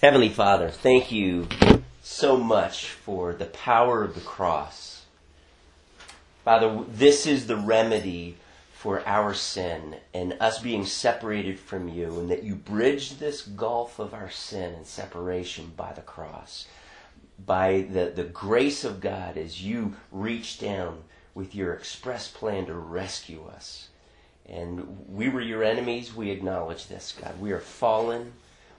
Heavenly Father, thank you so much for the power of the cross. Father, this is the remedy for our sin and us being separated from you, and that you bridged this gulf of our sin and separation by the cross. By the, the grace of God as you reached down with your express plan to rescue us. And we were your enemies. We acknowledge this, God. We are fallen.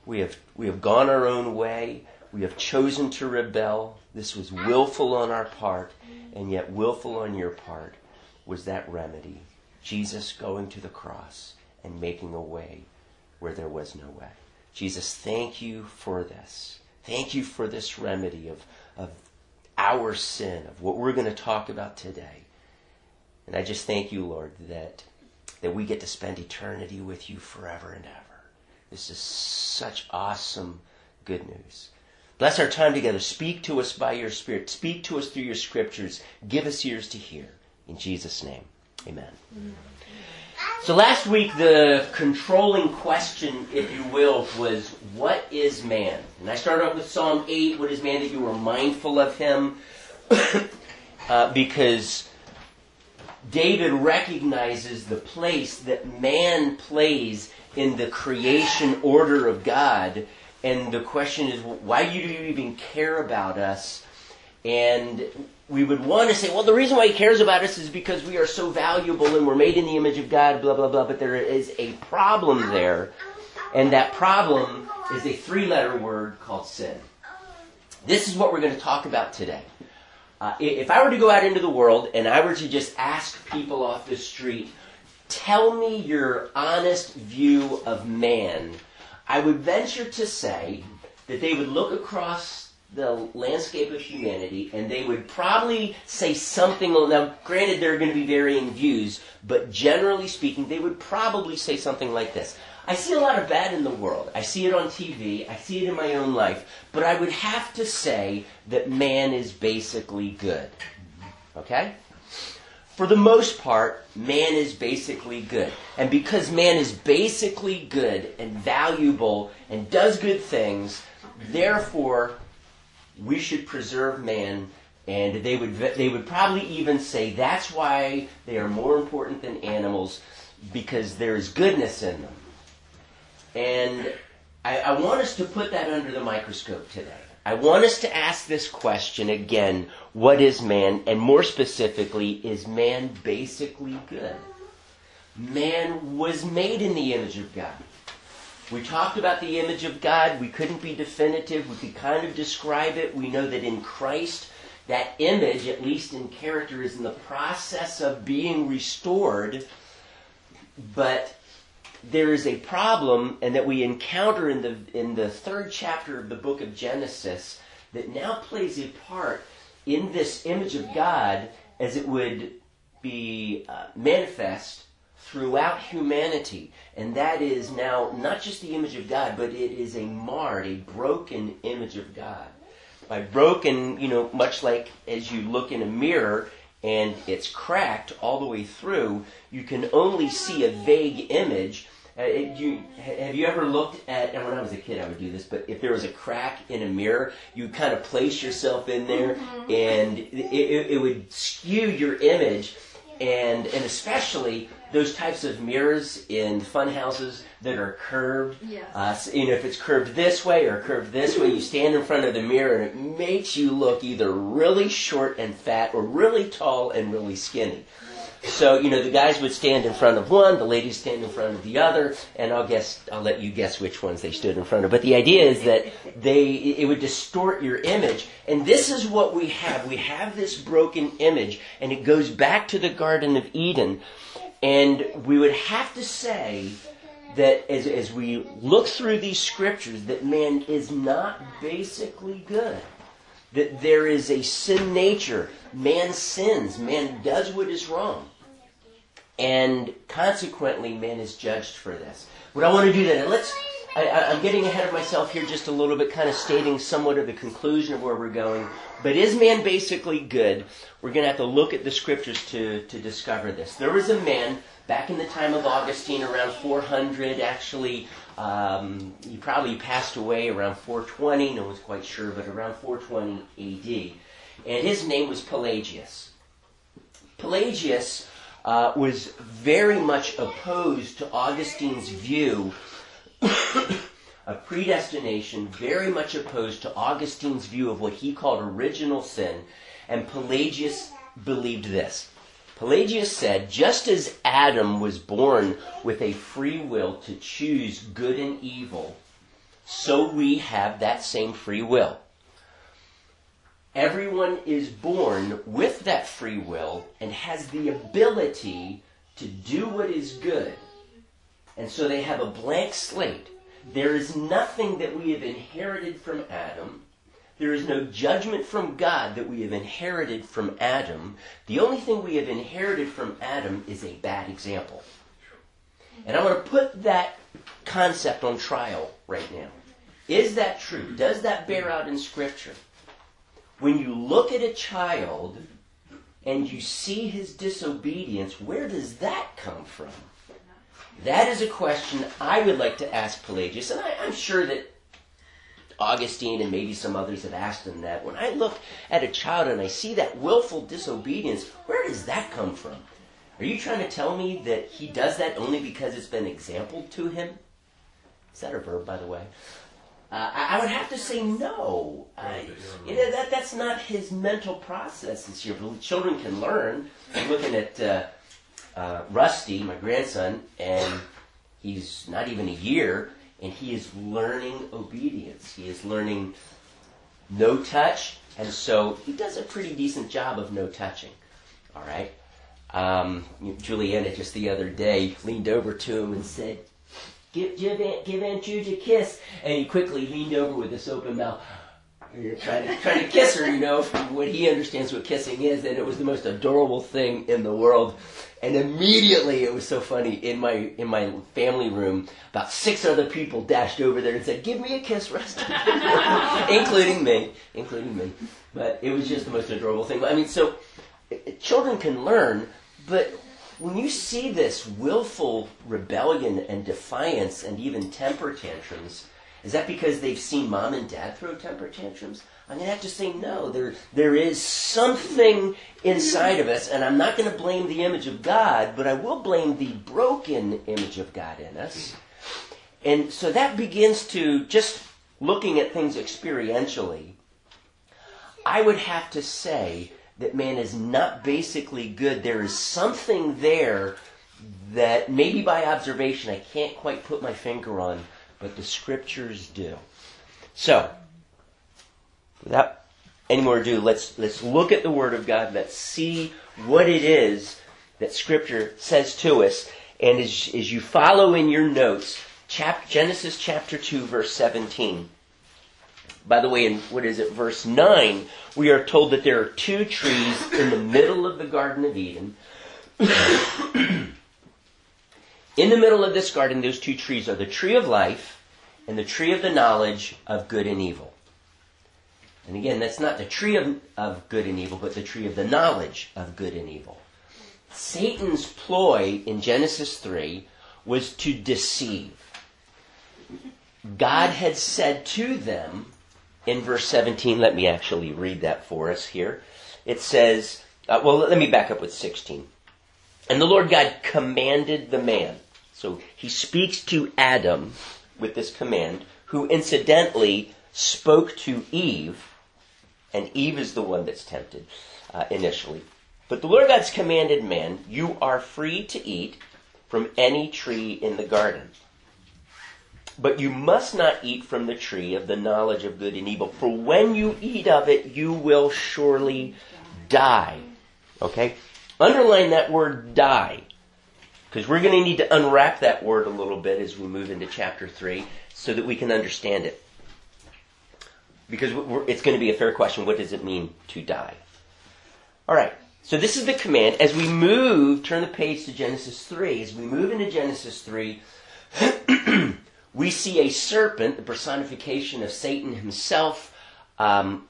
We have, we have gone our own way. We have chosen to rebel. This was willful on our part, and yet willful on your part was that remedy. Jesus going to the cross and making a way where there was no way. Jesus, thank you for this. Thank you for this remedy of, of our sin, of what we're going to talk about today. And I just thank you, Lord, that, that we get to spend eternity with you forever and ever. This is such awesome good news. Bless our time together. Speak to us by your Spirit. Speak to us through your scriptures. Give us ears to hear. In Jesus' name, amen. So last week, the controlling question, if you will, was what is man? And I started off with Psalm 8. What is man that you are mindful of him? uh, because David recognizes the place that man plays in the creation order of God. And the question is, why do you even care about us? And we would want to say, well, the reason why he cares about us is because we are so valuable and we're made in the image of God, blah, blah, blah. But there is a problem there. And that problem is a three letter word called sin. This is what we're going to talk about today. Uh, if I were to go out into the world and I were to just ask people off the street, tell me your honest view of man, I would venture to say that they would look across the landscape of humanity and they would probably say something. Now, granted, there are going to be varying views, but generally speaking, they would probably say something like this I see a lot of bad in the world. I see it on TV. I see it in my own life. But I would have to say that man is basically good. Okay? For the most part, man is basically good. And because man is basically good and valuable and does good things, therefore, we should preserve man and they would they would probably even say that's why they are more important than animals because there is goodness in them. And I, I want us to put that under the microscope today. I want us to ask this question again what is man? And more specifically, is man basically good? Man was made in the image of God. We talked about the image of God. We couldn't be definitive. We could kind of describe it. We know that in Christ, that image, at least in character, is in the process of being restored. But there is a problem and that we encounter in the in the third chapter of the book of Genesis that now plays a part in this image of God as it would be uh, manifest throughout humanity and that is now not just the image of God but it is a marred a broken image of God by broken you know much like as you look in a mirror and it's cracked all the way through, you can only see a vague image. Uh, it, you, have you ever looked at, and when I was a kid I would do this, but if there was a crack in a mirror, you kind of place yourself in there mm-hmm. and it, it, it would skew your image and, and especially those types of mirrors in fun houses that are curved. Yes. Uh, you know, if it's curved this way or curved this way, you stand in front of the mirror and it makes you look either really short and fat or really tall and really skinny. So, you know, the guys would stand in front of one, the ladies stand in front of the other, and I'll guess, I'll let you guess which ones they stood in front of. But the idea is that they, it would distort your image. And this is what we have. We have this broken image, and it goes back to the Garden of Eden. And we would have to say that as, as we look through these scriptures, that man is not basically good. That there is a sin nature. Man sins. Man does what is wrong. And consequently, man is judged for this. What I want to do then, let's, I, am getting ahead of myself here just a little bit, kind of stating somewhat of the conclusion of where we're going. But is man basically good? We're going to have to look at the scriptures to, to discover this. There was a man back in the time of Augustine, around 400, actually, um, he probably passed away around 420, no one's quite sure, but around 420 AD. And his name was Pelagius. Pelagius uh, was very much opposed to Augustine's view of predestination, very much opposed to Augustine's view of what he called original sin, and Pelagius believed this. Pelagius said, just as Adam was born with a free will to choose good and evil, so we have that same free will. Everyone is born with that free will and has the ability to do what is good. And so they have a blank slate. There is nothing that we have inherited from Adam. There is no judgment from God that we have inherited from Adam. The only thing we have inherited from Adam is a bad example. And I want to put that concept on trial right now. Is that true? Does that bear out in Scripture? when you look at a child and you see his disobedience, where does that come from? That is a question I would like to ask Pelagius, and I, am sure that Augustine and maybe some others have asked him that. When I look at a child and I see that willful disobedience, where does that come from? Are you trying to tell me that he does that only because it's been exampled to him? Is that a verb, by the way? Uh, I would have to say no. you know that that's not his mental process. Your children can learn. I'm looking at uh, uh, Rusty, my grandson, and he's not even a year, and he is learning obedience. He is learning no touch, and so he does a pretty decent job of no touching. All right. Um, Juliana just the other day leaned over to him and said, give, give, Aunt, give Aunt Juge a kiss. And he quickly leaned over with this open mouth. You're trying to, trying to kiss her, you know, from what he understands what kissing is, and it was the most adorable thing in the world. And immediately, it was so funny. In my in my family room, about six other people dashed over there and said, "Give me a kiss, Rusty," including me, including me. But it was just the most adorable thing. I mean, so children can learn, but when you see this willful rebellion and defiance and even temper tantrums, is that because they've seen mom and dad throw temper tantrums? I'm going to have to say no. There, there is something inside of us, and I'm not going to blame the image of God, but I will blame the broken image of God in us. And so that begins to just looking at things experientially. I would have to say that man is not basically good. There is something there that maybe by observation I can't quite put my finger on, but the scriptures do. So, without any more ado, let's let's look at the Word of God. Let's see what it is that Scripture says to us. And as, as you follow in your notes, chap, Genesis chapter 2, verse 17. By the way, in what is it, verse 9, we are told that there are two trees in the middle of the Garden of Eden. in the middle of this garden, those two trees are the tree of life and the tree of the knowledge of good and evil. And again, that's not the tree of, of good and evil, but the tree of the knowledge of good and evil. Satan's ploy in Genesis 3 was to deceive. God had said to them, in verse 17, let me actually read that for us here. It says, uh, well, let me back up with 16. And the Lord God commanded the man. So he speaks to Adam with this command, who incidentally spoke to Eve, and Eve is the one that's tempted uh, initially. But the Lord God's commanded man, you are free to eat from any tree in the garden. But you must not eat from the tree of the knowledge of good and evil, for when you eat of it, you will surely die. Okay? Underline that word die. Because we're going to need to unwrap that word a little bit as we move into chapter 3 so that we can understand it. Because it's going to be a fair question. What does it mean to die? All right. So this is the command. As we move, turn the page to Genesis 3. As we move into Genesis 3, we see a serpent, the personification of Satan himself, um,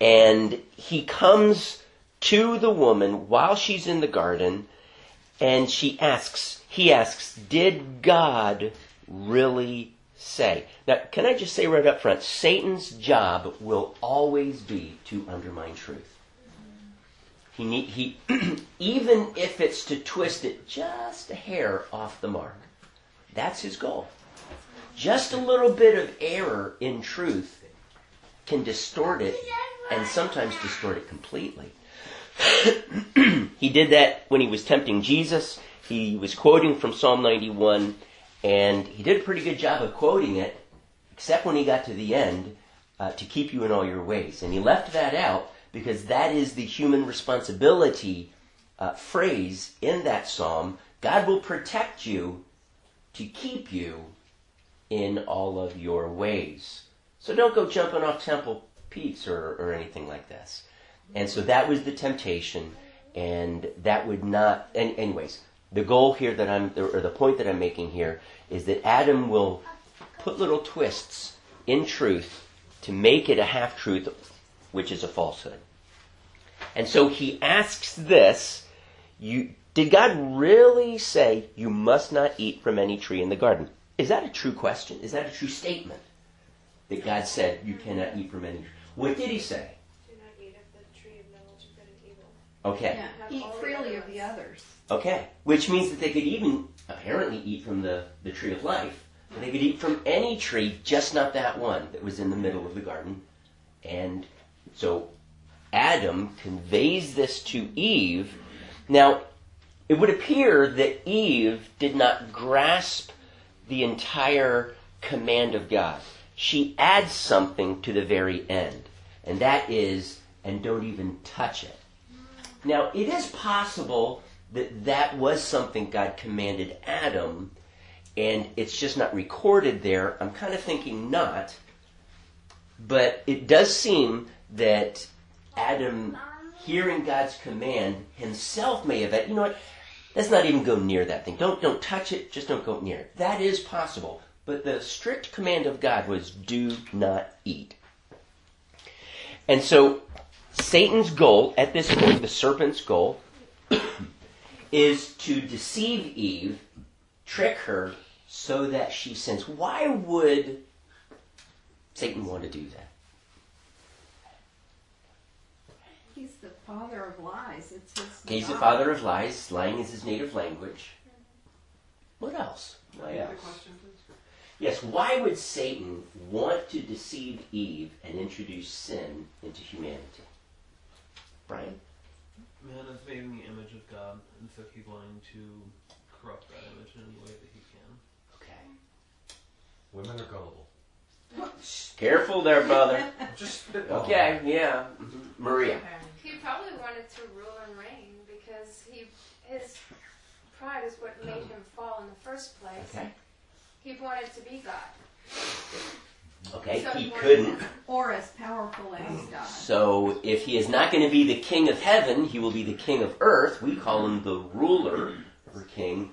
and he comes to the woman while she's in the garden, and she asks, he asks, Did God really say? Now, can I just say right up front, Satan's job will always be to undermine truth. He, need, he even if it's to twist it just a hair off the mark, that's his goal. Just a little bit of error in truth can distort it and sometimes distort it completely. he did that when he was tempting Jesus. He was quoting from Psalm 91, and he did a pretty good job of quoting it, except when he got to the end, uh, to keep you in all your ways. And he left that out because that is the human responsibility uh, phrase in that psalm. God will protect you to keep you in all of your ways. So don't go jumping off Temple Peaks or, or anything like this. And so that was the temptation, and that would not. And anyways, the goal here that I'm, or the point that I'm making here, is that Adam will put little twists in truth to make it a half truth, which is a falsehood. And so he asks this: You did God really say you must not eat from any tree in the garden? Is that a true question? Is that a true statement? That God said you cannot eat from any tree. What did he say? Do not eat of the tree of knowledge of good and evil. Okay. Yeah, eat freely of the others. Okay. Which means that they could even apparently eat from the, the tree of life. They could eat from any tree, just not that one that was in the middle of the garden. And so Adam conveys this to Eve. Now, it would appear that Eve did not grasp the entire command of God. She adds something to the very end, and that is, and don't even touch it. Now, it is possible that that was something God commanded Adam, and it's just not recorded there. I'm kind of thinking not, but it does seem that Adam, hearing God's command, himself may have. You know what? Let's not even go near that thing. Don't don't touch it. Just don't go near it. That is possible, but the strict command of God was, "Do not eat." And so Satan's goal at this point, the serpent's goal, is to deceive Eve, trick her, so that she sins. Why would Satan want to do that? He's the father of lies. It's his He's the father of lies. Lying is his native language. What else? Another else? question. Yes, why would Satan want to deceive Eve and introduce sin into humanity? Brian? Man is made in the image of God, and so he's wanting to corrupt that image in any way that he can. Okay. Women are gullible. Careful there, brother. Just spitballing. Okay, yeah. Mhm. Maria. He probably wanted to rule and reign because he his pride is what made him fall in the first place. Okay. He wanted to be God. Okay, So he he wanted- couldn't. Or as powerful as God. So if he is not going to be the king of heaven, he will be the king of earth. We call him the ruler or king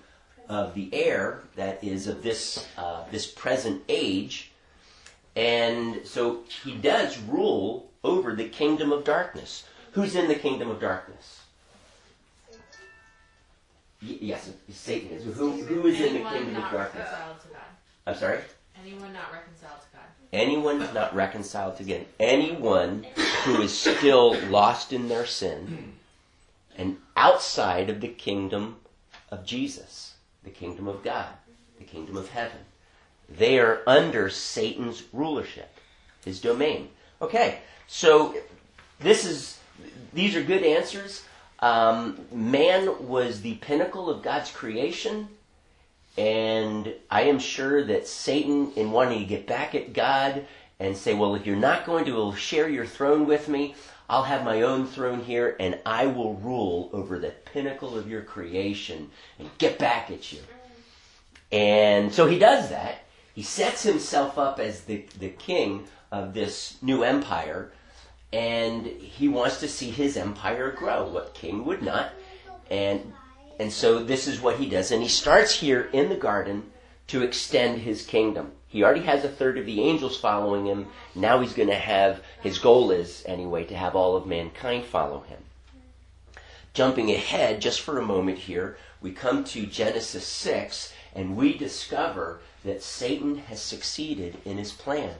of the air that is of this uh, this present age. And so he does rule over the kingdom of darkness. Who's in the kingdom of darkness? Y- yes, Satan is. Who, who is in the Anyone kingdom of not darkness? reconciled to God. I'm sorry? Anyone not reconciled to God. Anyone not reconciled to God. Anyone who is still lost in their sin and outside of the kingdom of Jesus, the kingdom of God, the kingdom of heaven. They are under Satan's rulership, his domain. Okay, so this is these are good answers. Um, man was the pinnacle of God's creation. And I am sure that Satan, in wanting to get back at God and say, well, if you're not going to share your throne with me, I'll have my own throne here and I will rule over the pinnacle of your creation and get back at you. And so he does that. He sets himself up as the, the king of this new empire and he wants to see his empire grow. What king would not? And and so this is what he does. And he starts here in the garden to extend his kingdom. He already has a third of the angels following him. Now he's going to have, his goal is, anyway, to have all of mankind follow him. Jumping ahead just for a moment here, we come to Genesis 6 and we discover that Satan has succeeded in his plan.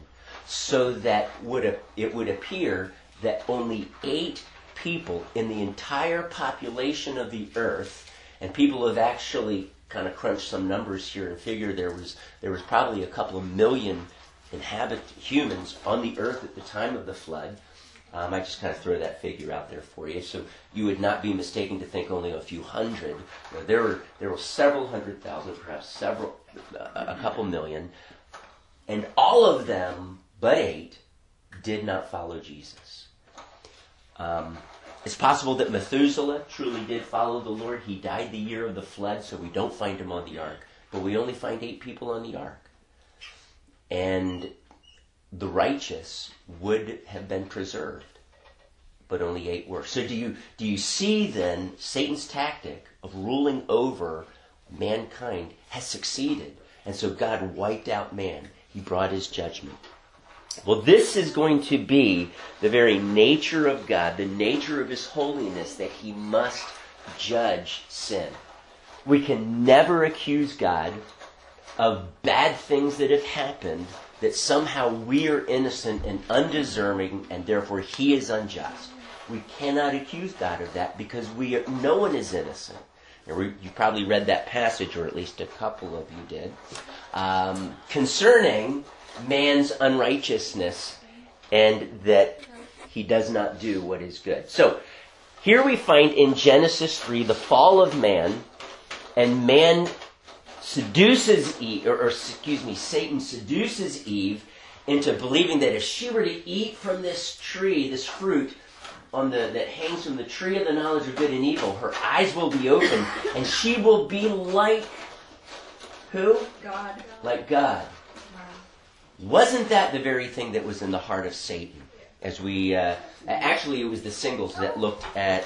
So that would it would appear that only eight people in the entire population of the earth, and people have actually kind of crunched some numbers here and figured there was there was probably a couple of million inhabit humans on the earth at the time of the flood. Um, I just kind of throw that figure out there for you, so you would not be mistaken to think only a few hundred. You know, there were there were several hundred thousand, perhaps several, a couple million, and all of them, but eight, did not follow Jesus. Um, it's possible that Methuselah truly did follow the Lord. He died the year of the flood, so we don't find him on the ark. But we only find eight people on the ark. And the righteous would have been preserved, but only eight were. So do you do you see then Satan's tactic of ruling over mankind has succeeded? And so God wiped out man. He brought his judgment. Well, this is going to be the very nature of God, the nature of His holiness, that He must judge sin. We can never accuse God of bad things that have happened, that somehow we are innocent and undeserving, and therefore He is unjust. We cannot accuse God of that because we are, no one is innocent. You probably read that passage, or at least a couple of you did, um, concerning man's unrighteousness and that he does not do what is good. So, here we find in Genesis 3 the fall of man, and man seduces Eve, or, or, excuse me, Satan seduces Eve into believing that if she were to eat from this tree, this fruit, on the that hangs from the tree of the knowledge of good and evil, her eyes will be open, and she will be like who? God. Like God. Wasn't that the very thing that was in the heart of Satan? As we, uh, actually, it was the singles that looked at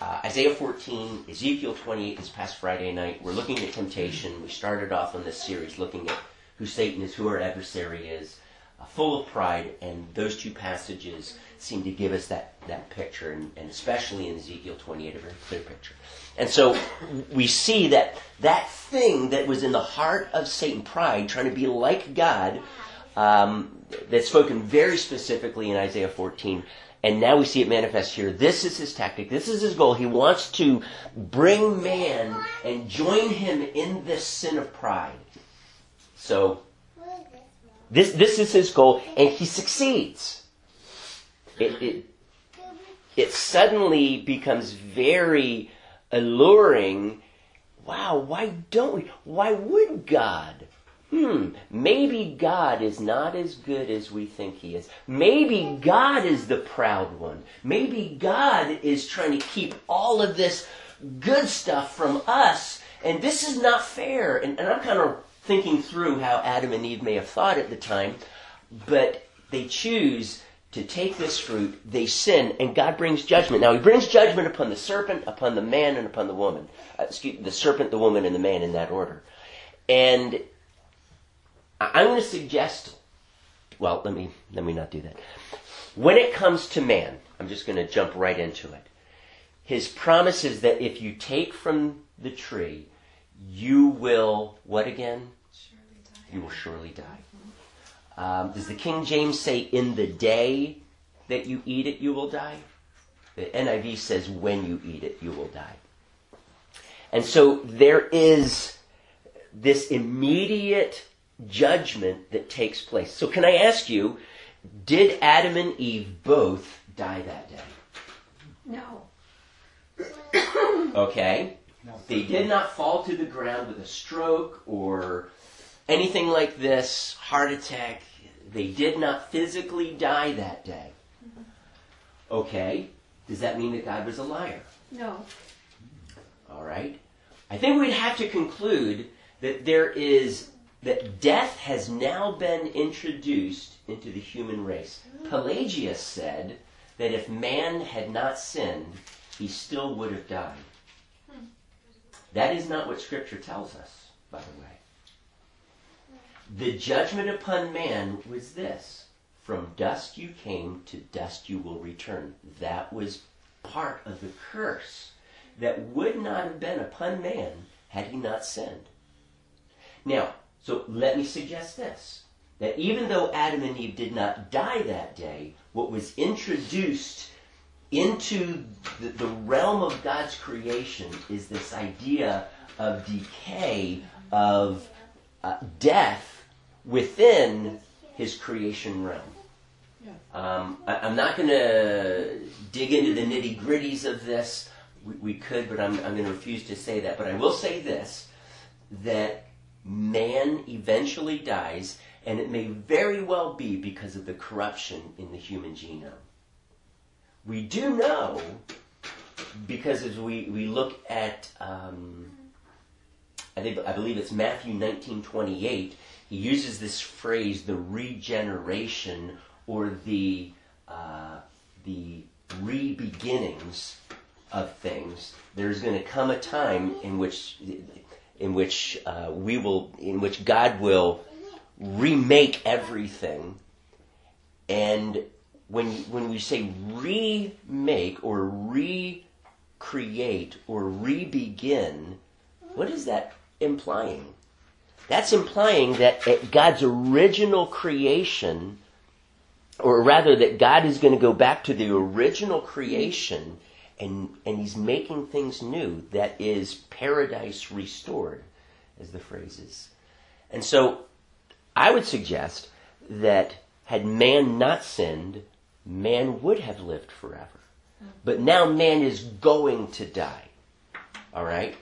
uh, Isaiah 14, Ezekiel 28 this past Friday night. We're looking at temptation. We started off on this series looking at who Satan is, who our adversary is, full of pride, and those two passages seem to give us that, that picture, and, and especially in Ezekiel 28, a very clear picture. And so we see that that thing that was in the heart of Satan, pride, trying to be like God, um, that's spoken very specifically in Isaiah 14. And now we see it manifest here. This is his tactic. This is his goal. He wants to bring man and join him in this sin of pride. So, this, this is his goal, and he succeeds. It, it, it suddenly becomes very alluring. Wow, why don't we? Why would God? Hmm, maybe God is not as good as we think He is. Maybe God is the proud one. Maybe God is trying to keep all of this good stuff from us, and this is not fair. And, and I'm kind of thinking through how Adam and Eve may have thought at the time, but they choose to take this fruit, they sin, and God brings judgment. Now, He brings judgment upon the serpent, upon the man, and upon the woman. Uh, excuse the serpent, the woman, and the man in that order. And I'm going to suggest, well, let me let me not do that. When it comes to man, I'm just going to jump right into it. His promise is that if you take from the tree, you will what again? You will surely die. Um, does the King James say, in the day that you eat it, you will die? The NIV says, when you eat it, you will die. And so there is this immediate judgment that takes place. So can I ask you, did Adam and Eve both die that day? No. Okay. They did not fall to the ground with a stroke or anything like this, heart attack. They did not physically die that day. Mm-hmm. Okay. Does that mean that God was a liar? No. All right. I think we'd have to conclude that there is that death has now been introduced into the human race. Mm-hmm. Pelagius said that if man had not sinned, he still would have died. Hmm. That is not what Scripture tells us, by the way. The judgment upon man was this from dust you came, to dust you will return. That was part of the curse that would not have been upon man had he not sinned. Now, so let me suggest this that even though Adam and Eve did not die that day, what was introduced into the, realm of God's creation is this idea of decay, of uh, death within his creation realm. Um, I, I'm not going to dig into the nitty gritties of this. We, we could, but I'm, I'm going to refuse to say that. But I will say this that man eventually dies, and it may very well be because of the corruption in the human genome. We do know, because as we, we look at, um, I, think, I believe it's Matthew 19:28, he uses this phrase, the regeneration or the uh, the re-beginnings of things. There's going to come a time in which in which uh, we will, in which God will remake everything, and when when we say remake or recreate or re-begin, what is that implying? That's implying that at God's original creation, or rather that God is going to go back to the original creation and, and he's making things new that is paradise restored, as the phrase is. And so I would suggest that had man not sinned, man would have lived forever. Hmm. But now man is going to die. All right?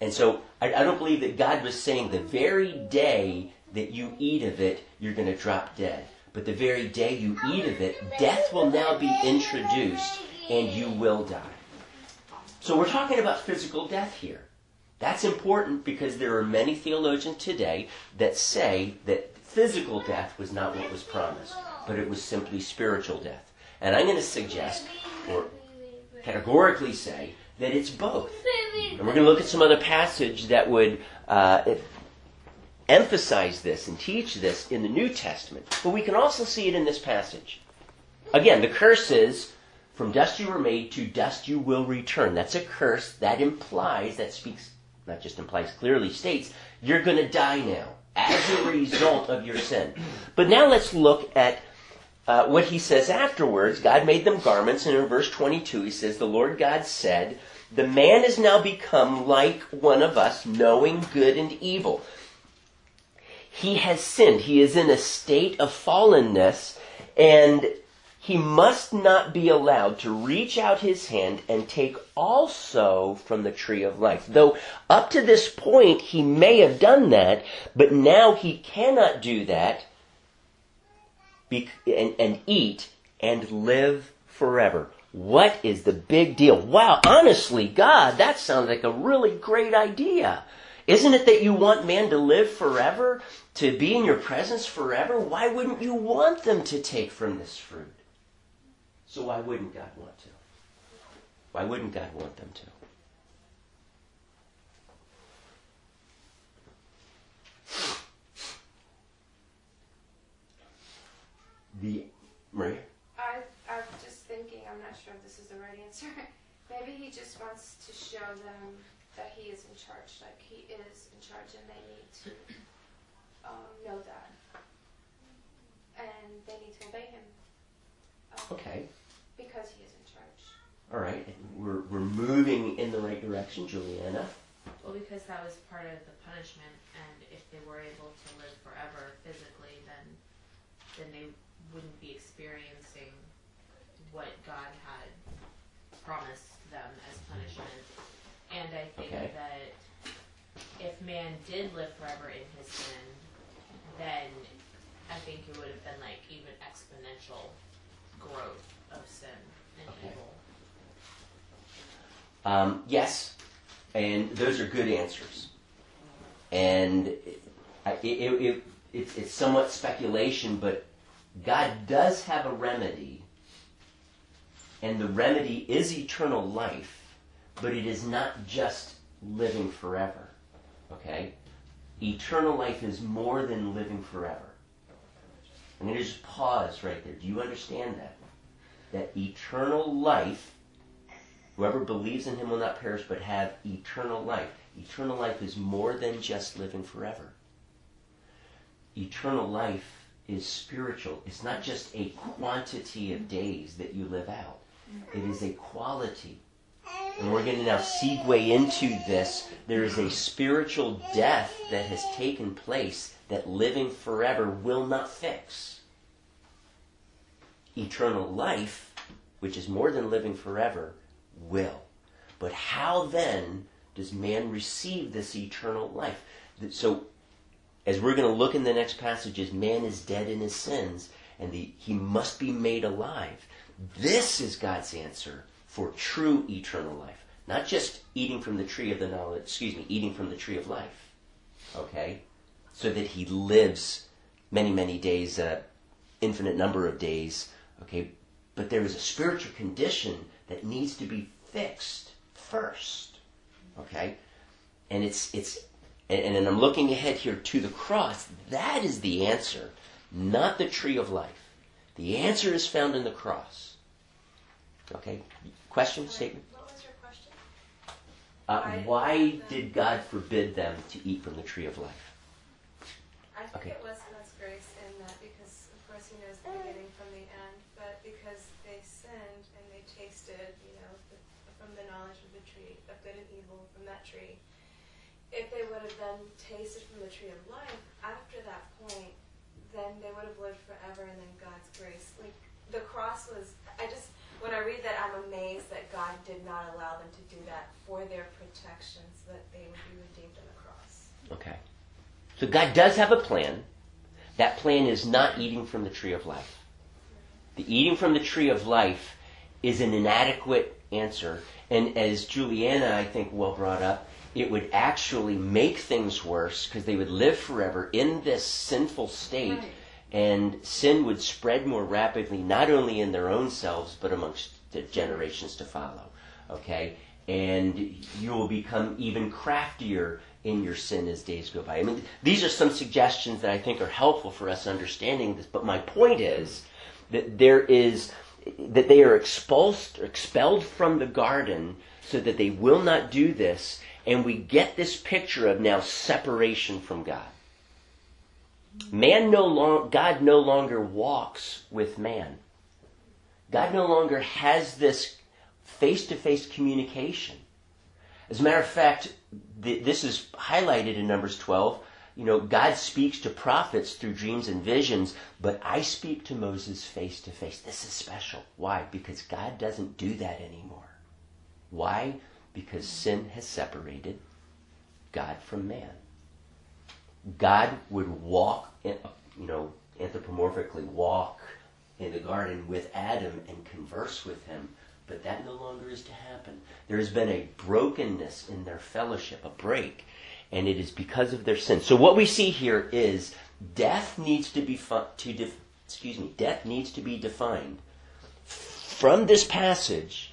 And so I, I don't believe that God was saying the very day that you eat of it, you're going to drop dead. But the very day you eat of it, death will now be introduced and you will die. So we're talking about physical death here. That's important because there are many theologians today that say that physical death was not what was promised, but it was simply spiritual death. And I'm going to suggest, or categorically say, that it's both. And we're going to look at some other passage that would uh, emphasize this and teach this in the New Testament. But we can also see it in this passage. Again, the curse is from dust you were made, to dust you will return. That's a curse that implies, that speaks, not just implies, clearly states, you're going to die now as a result of your sin. But now let's look at uh, what he says afterwards. God made them garments, and in verse 22 he says, The Lord God said, The man is now become like one of us, knowing good and evil. He has sinned. He is in a state of fallenness, and he must not be allowed to reach out his hand and take also from the tree of life. Though up to this point he may have done that, but now he cannot do that and, and eat and live forever. What is the big deal? Wow, honestly, God, that sounds like a really great idea. Isn't it that you want man to live forever, to be in your presence forever? Why wouldn't you want them to take from this fruit? So why wouldn't God want to? Why wouldn't God want them to? The Maria? I, I'm just thinking, I'm not sure if this is the right answer. Maybe he just wants to show them that he is in charge, like he is in charge and they need to um, know that. And they need to obey him. Um, Okay. Because he is in charge. All right. We're, we're moving in the right direction, Juliana. Well, because that was part of the punishment, and if they were able to live forever physically, then then they wouldn't be experiencing what God had promised them as punishment. And I think Okay. that if man did live forever in his sin, then I think it would have been like even exponential growth of sin and Okay. evil. Um, yes, and those are good answers. And I- it, it, it, it's, it's somewhat speculation, but God does have a remedy, and the remedy is eternal life, but it is not just living forever. Okay? eternal life is more than living forever. I'm going to just pause right there. Do you understand that? That eternal life, whoever believes in him will not perish but have eternal life. Eternal life is more than just living forever. Eternal life is spiritual. It's not just a quantity of days that you live out. It is a quality. And we're going to now segue into this. There is a spiritual death that has taken place that living forever will not fix. Eternal life, which is more than living forever, will. But how then does man receive this eternal life? So, as we're going to look in the next passages, man is dead in his sins, and the, he must be made alive. This is God's answer for true eternal life. Not just eating from the tree of the knowledge, excuse me, eating from the tree of life. Okay? So that he lives many, many days, uh, infinite number of days. Okay? But there is a spiritual condition that needs to be fixed first. Okay? And it's, it's, and, and I'm looking ahead here to the cross. That is the answer, not the tree of life. The answer is found in the cross. Okay? Question, statement? What was your question? Uh, Why- why did God forbid them to eat from the tree of life? I think Okay. it was God's grace in that because, of course, He knows the beginning from the end, but because they sinned and they tasted, you know, the, from the knowledge of the tree of good and evil from that tree. If they would have then tasted from the tree of life after that point, then they would have lived forever, and then God's grace, like the cross was. I just when I read that, I'm amazed that God did not allow them to do that for their protection, so that they would be redeemed on the cross. Okay. So God does have a plan. That plan is not eating from the tree of life. The eating from the tree of life is an inadequate answer. And as Juliana, I think, well brought up, it would actually make things worse because they would live forever in this sinful state Right. And sin would spread more rapidly, not only in their own selves, but amongst the generations to follow. Okay? And you will become even craftier in your sin as days go by. I mean, these are some suggestions that I think are helpful for us understanding this, but my point is that there is, that they are expulsed, expelled from the garden so that they will not do this, and we get this picture of now separation from God. Man no long, God no longer walks with man. God no longer has this face-to-face communication. As a matter of fact, th- this is highlighted in Numbers 12. You know, God speaks to prophets through dreams and visions, but I speak to Moses face to face. This is special. Why? Because God doesn't do that anymore. Why? Because sin has separated God from man. God would walk, you know, anthropomorphically walk in the garden with Adam and converse with him, but that no longer is to happen. There has been a brokenness in their fellowship, a break, and it is because of their sin. So what we see here is death needs to be fu- to def- excuse me, death needs to be defined from this passage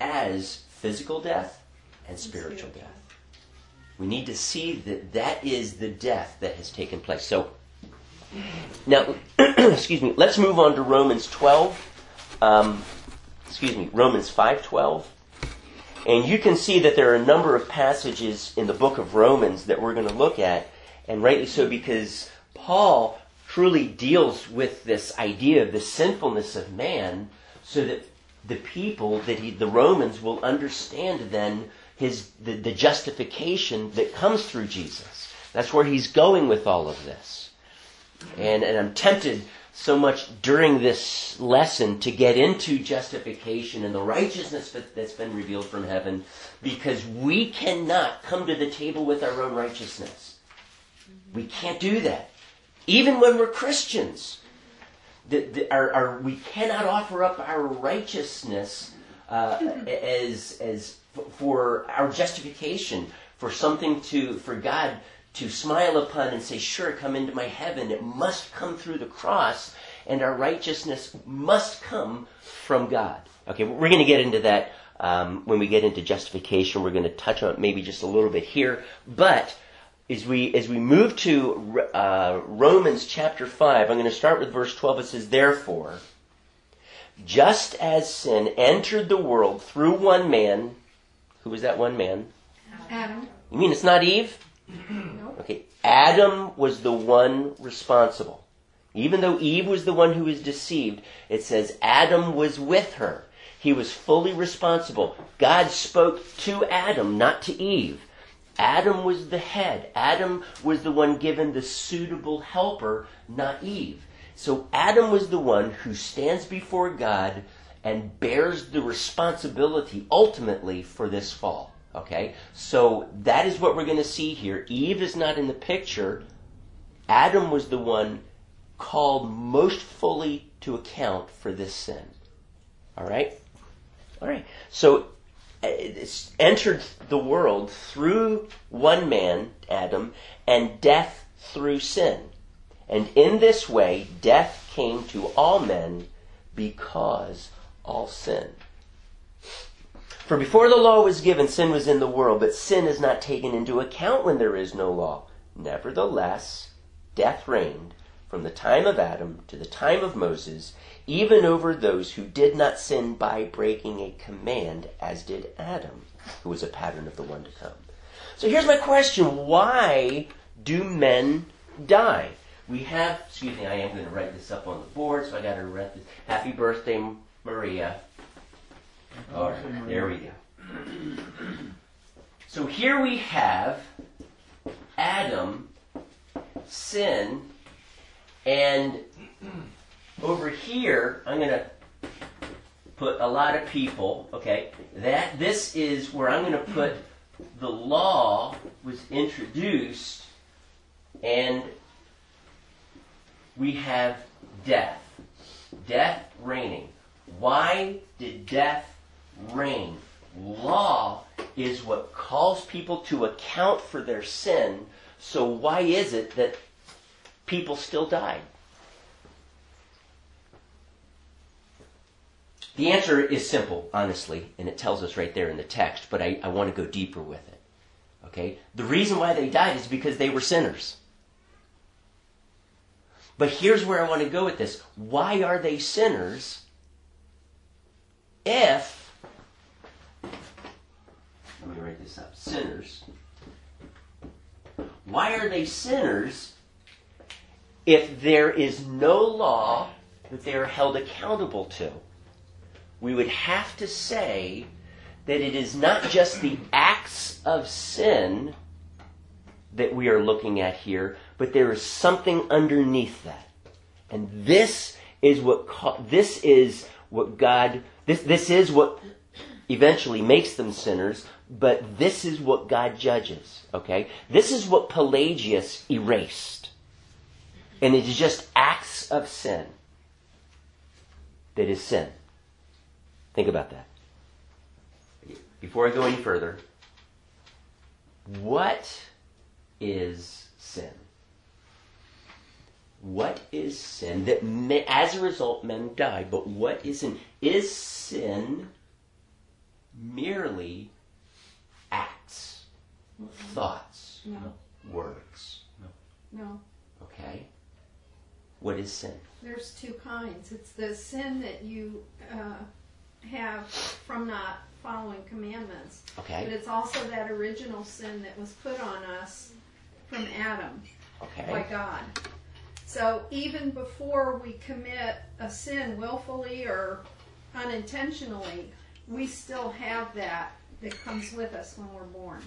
as physical death and spiritual death. We need to see that that is the death that has taken place. So, now, excuse me, let's move on to Romans 12. Um, excuse me, Romans 5.12. And you can see that there are a number of passages in the book of Romans that we're going to look at, and rightly so because Paul truly deals with this idea of the sinfulness of man so that the people, that he, the Romans, will understand then his the, the justification that comes through Jesus. That's where he's going with all of this. And, and I'm tempted so much during this lesson to get into justification and the righteousness that, that's been revealed from heaven because we cannot come to the table with our own righteousness. We can't do that. Even when we're Christians. The, the, our, our, we cannot offer up our righteousness uh, as, as for our justification, for something to, for God to smile upon and say, sure, come into my heaven. It must come through the cross, and our righteousness must come from God. Okay, we're going to get into that um, when we get into justification. We're going to touch on it maybe just a little bit here, but as we as we move to uh, Romans chapter five, I'm going to start with verse twelve. It says, "Therefore, just as sin entered the world through one man, who was that one man? Adam. You mean it's not Eve? Okay, Adam was the one responsible. Even though Eve was the one who was deceived, it says Adam was with her. He was fully responsible. God spoke to Adam, not to Eve. Adam was the head. Adam was the one given the suitable helper, not Eve. So Adam was the one who stands before God and bears the responsibility ultimately for this fall. Okay? So that is what we're going to see here. Eve is not in the picture. Adam was the one called most fully to account for this sin. All right? All right. So it's entered the world through one man, Adam, and death through sin. And in this way, death came to all men because all sinned. For before the law was given, sin was in the world, but sin is not taken into account when there is no law. Nevertheless, death reigned from the time of Adam to the time of Moses, even over those who did not sin by breaking a command, as did Adam, who was a pattern of the one to come. So here's my question why do men die? We have, excuse me, I am going to write this up on the board, so I got to write this. Happy birthday, Maria. All right, there we go. So here we have Adam, sin, and over here, I'm going to put a lot of people, okay? That this is where I'm going to put the law was introduced and we have death. Death reigning. Why did death reign? Law is what calls people to account for their sin. So why is it that people still died? The answer is simple, honestly, and it tells us right there in the text, but I, I want to go deeper with it. Okay? The reason why they died is because they were sinners. But here's where I want to go with this. Why are they sinners if, let me write this up, sinners. Why are they sinners if there is no law that they are held accountable to? We would have to say that it is not just the acts of sin that we are looking at here, but there is something underneath that. And this is what this is what God this this is what eventually makes them sinners, but this is what God judges, okay? This is what Pelagius erased. And it is just acts of sin that is sin. Think about that. Before I go any further, what is sin? What is sin? That as a result, men die. But what is sin? Is sin merely acts, thoughts, No. words? No. Okay. What is sin? There's two kinds. It's the sin that you uh, have from not following commandments. Okay. But it's also that original sin that was put on us from Adam by Okay. God. So even before we commit a sin willfully or unintentionally, we still have that that comes with us when we're born.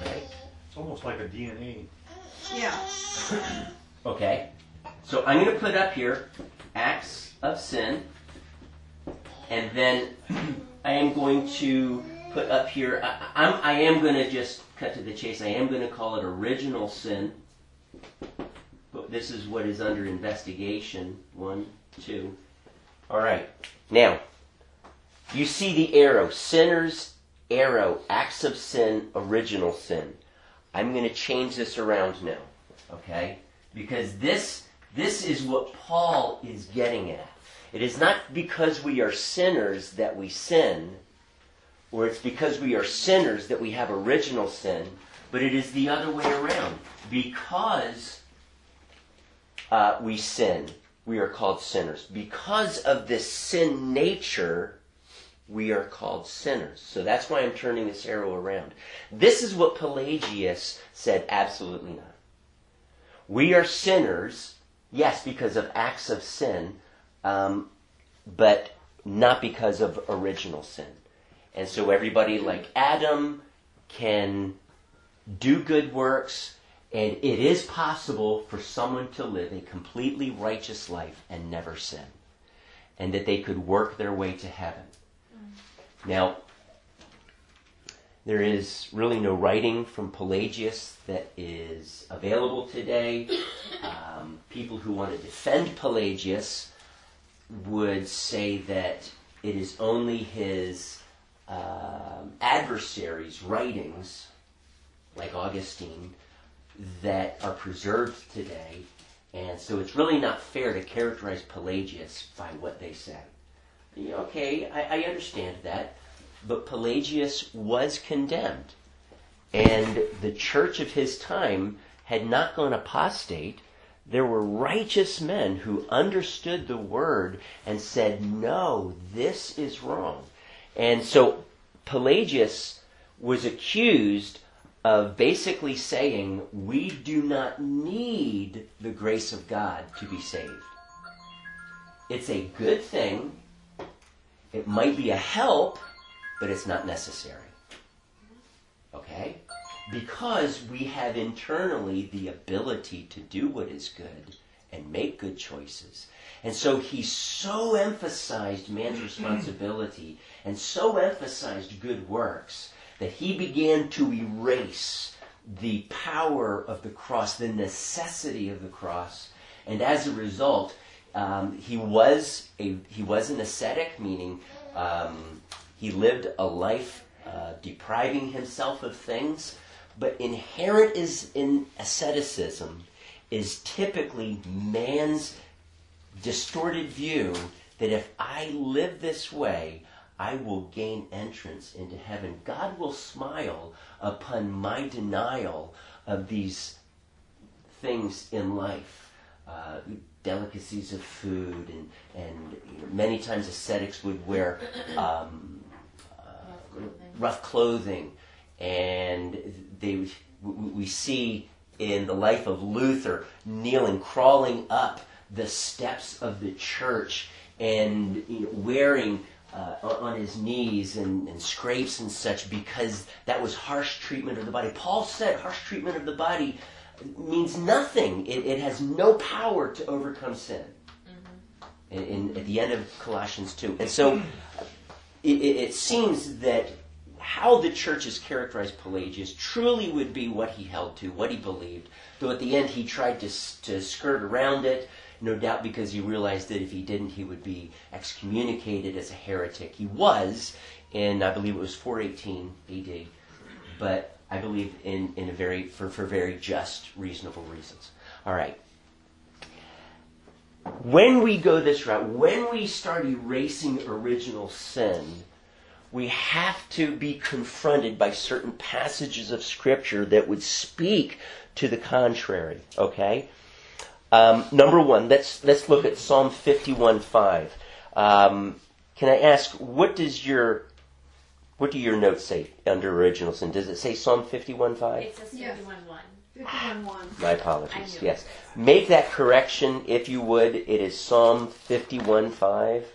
Okay. It's almost like a DNA. Yeah. Okay. So I'm going to put up here acts of sin. And then I am going to put up here, I, I'm, I am going to just cut to the chase. I am going to call it original sin. But this is what is under investigation. One, two. All right. Now, you see the arrow. Sinner's arrow. Acts of sin, original sin. I'm going to change this around now. Okay? Because this, this is what Paul is getting at. It is not because we are sinners that we sin, or it's because we are sinners that we have original sin, but it is the other way around. Because uh, we sin, we are called sinners. Because of this sin nature, we are called sinners. So that's why I'm turning this arrow around. This is what Pelagius said absolutely not. We are sinners, yes, because of acts of sin, um, but not because of original sin. And so everybody like Adam can do good works, and it is possible for someone to live a completely righteous life and never sin. And that they could work their way to heaven. Now, there is really no writing from Pelagius that is available today. Um, people who want to defend Pelagius would say that it is only his um, adversaries' writings, like Augustine, that are preserved today. And so it's really not fair to characterize Pelagius by what they said. Okay, I, I understand that. But Pelagius was condemned. And the church of his time had not gone apostate. There were righteous men who understood the word and said, no, this is wrong. And so Pelagius was accused of basically saying, we do not need the grace of God to be saved. It's a good thing. It might be a help, but it's not necessary. Okay? Because we have internally the ability to do what is good and make good choices. And so he so emphasized man's responsibility and so emphasized good works that he began to erase the power of the cross, the necessity of the cross. And as a result, um, he was a he was an ascetic, meaning um, he lived a life uh, depriving himself of things. But inherent is in asceticism is typically man's distorted view that if I live this way, I will gain entrance into heaven. God will smile upon my denial of these things in life. Uh, delicacies of food, and, and you know, many times ascetics would wear um, uh, rough clothing, and they we see in the life of Luther kneeling, crawling up the steps of the church, and you know, wearing uh, on his knees and, and scrapes and such because that was harsh treatment of the body. Paul said harsh treatment of the body means nothing. It, it has no power to overcome sin. Mm-hmm. In, in, at the end of Colossians 2. And so it, it, it seems that how the church has characterized Pelagius truly would be what he held to, what he believed. Though at the end he tried to, to skirt around it, no doubt because he realized that if he didn't, he would be excommunicated as a heretic. He was in, I believe it was 418 AD, but I believe in, in a very, for, for very just, reasonable reasons. All right. When we go this route, when we start erasing original sin, we have to be confronted by certain passages of Scripture that would speak to the contrary. Okay? Um, number one, let's let's look at Psalm fifty-one five. Um, can I ask what does your what do your notes say under original sin? Does it say Psalm fifty-one five? It says Yes. 51 1. 51 1. My apologies. Yes, make that correction if you would. It is Psalm fifty-one five.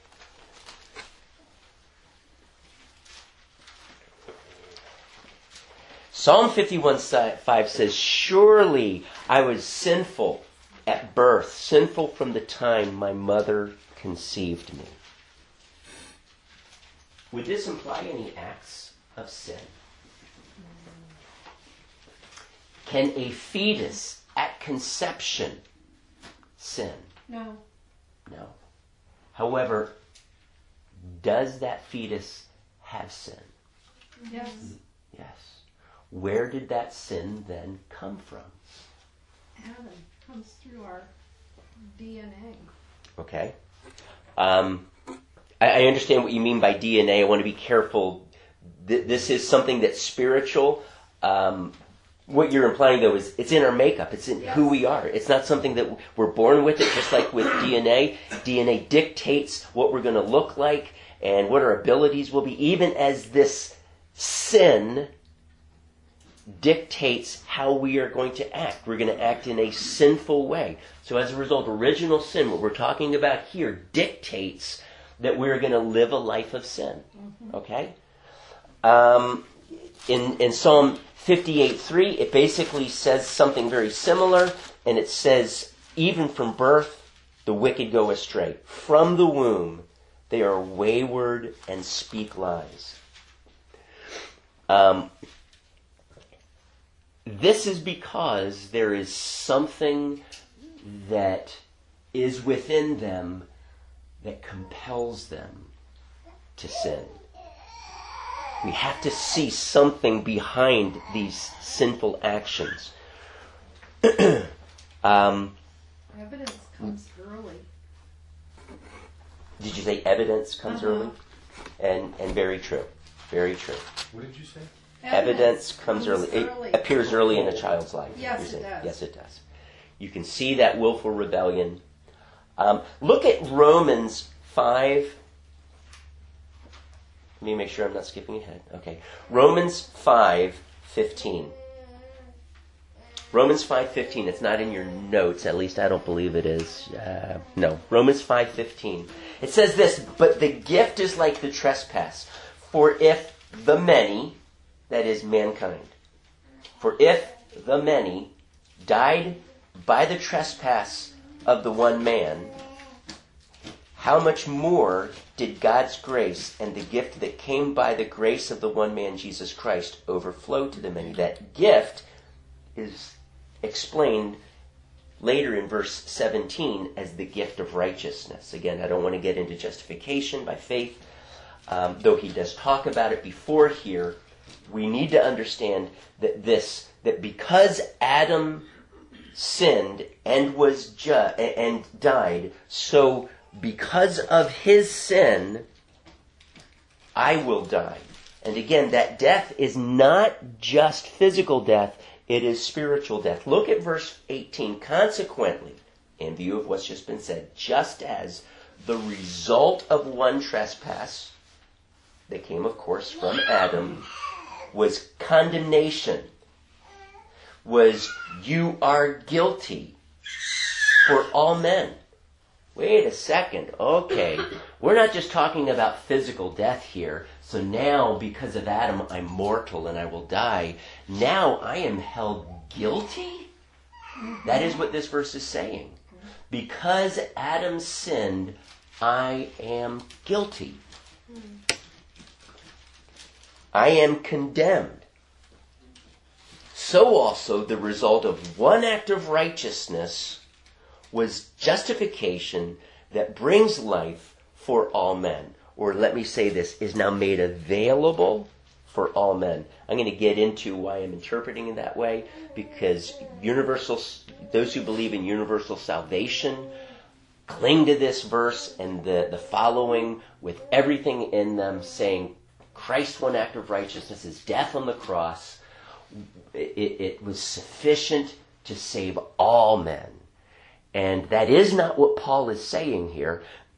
Psalm 51 si- 5 says, Surely I was sinful at birth, sinful from the time my mother conceived me. Would this imply any acts of sin? Can a fetus at conception sin? No. No. However, does that fetus have sin? Yes. Yes. Where did that sin then come from? Adam comes through our DNA. Okay. Um, I, I understand what you mean by DNA. I want to be careful. Th- this is something that's spiritual. Um, what you're implying though is it's in our makeup. It's in who we are. It's not something that we're born with it, just like with DNA. DNA dictates what we're going to look like and what our abilities will be, even as this sin dictates how we are going to act. We're going to act in a sinful way. So as a result, original sin, what we're talking about here, dictates that we're going to live a life of sin. Okay? Um, in, in Psalm 58.3, it basically says something very similar, and it says, even from birth, the wicked go astray. From the womb, they are wayward and speak lies. Um, this is because there is something that is within them that compels them to sin. We have to see something behind these sinful actions. um, Evidence comes early. did you say evidence comes Uh-huh. early? And and very true. Very true. What did you say? Evidence comes early. early. It appears early in a child's life. Yes, it does. Yes, it does. You can see that willful rebellion. Um, look at Romans 5. Let me make sure I'm not skipping ahead. Okay. Romans 5 15. Romans 5:15. It's not in your notes. At least I don't believe it is. Uh, no. Romans 5:15. It says this, "But the gift is like the trespass. For if the many, that is mankind, for if the many died by the trespass of the one man, how much more did God's grace and the gift that came by the grace of the one man, Jesus Christ, overflow to the many? That gift is explained later in verse 17 as the gift of righteousness. Again, I don't want to get into justification by faith, um, though he does talk about it before here. We need to understand that this, that because Adam sinned and was ju- and died, so because of his sin, I will die. And again, that death is not just physical death, it is spiritual death. Look at verse 18. Consequently, in view of what's just been said, just as the result of one trespass, that came, of course, from Adam, was condemnation, was you are guilty for all men. Wait a second. Okay. We're not just talking about physical death here. So now, because of Adam, I'm mortal and I will die. Now I am held guilty? That is what this verse is saying. Because Adam sinned, I am guilty. I am condemned. So also the result of one act of righteousness was justification that brings life for all men. Or let me say this, is now made available for all men. I'm going to get into why I'm interpreting it that way because universal, those who believe in universal salvation cling to this verse and the, the following with everything in them saying Christ's one act of righteousness, is death on the cross, it, it was sufficient to save all men. And that is not what Paul is saying here.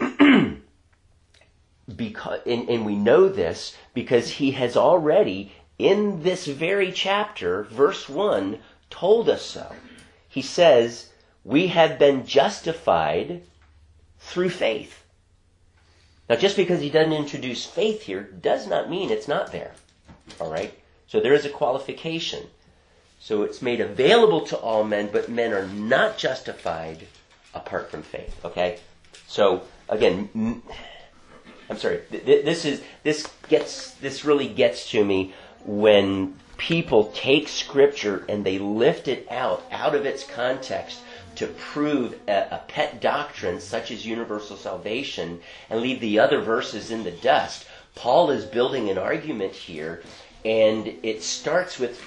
because, and, and we know this because he has already, in this very chapter, verse 1, told us so. He says, We have been justified through faith. Now, just because he doesn't introduce faith here does not mean it's not there. All right? So there is a qualification. So it's made available to all men, but men are not justified apart from faith. Okay? So again, I'm sorry. th- th- This is this gets this really gets to me when people take scripture and they lift it out out of its context to prove a, a pet doctrine such as universal salvation and leave the other verses in the dust. Paul is building an argument here, and it starts with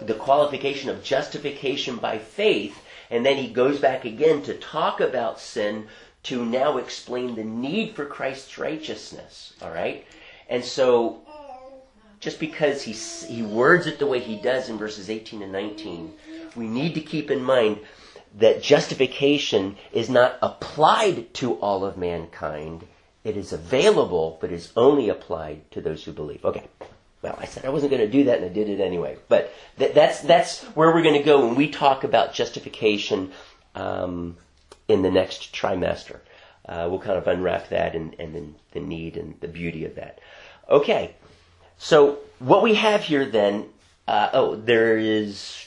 the qualification of justification by faith, and then he goes back again to talk about sin to now explain the need for Christ's righteousness. All right? And so just because he, he words it the way he does in verses 18 and 19, we need to keep in mind that justification is not applied to all of mankind. It is available, but is only applied to those who believe. Okay. Well, I said I wasn't going to do that, and I did it anyway. But th- that's that's where we're going to go when we talk about justification um, in the next trimester. Uh, we'll kind of unwrap that and, and then the need and the beauty of that. Okay. So what we have here then, uh, oh, there is.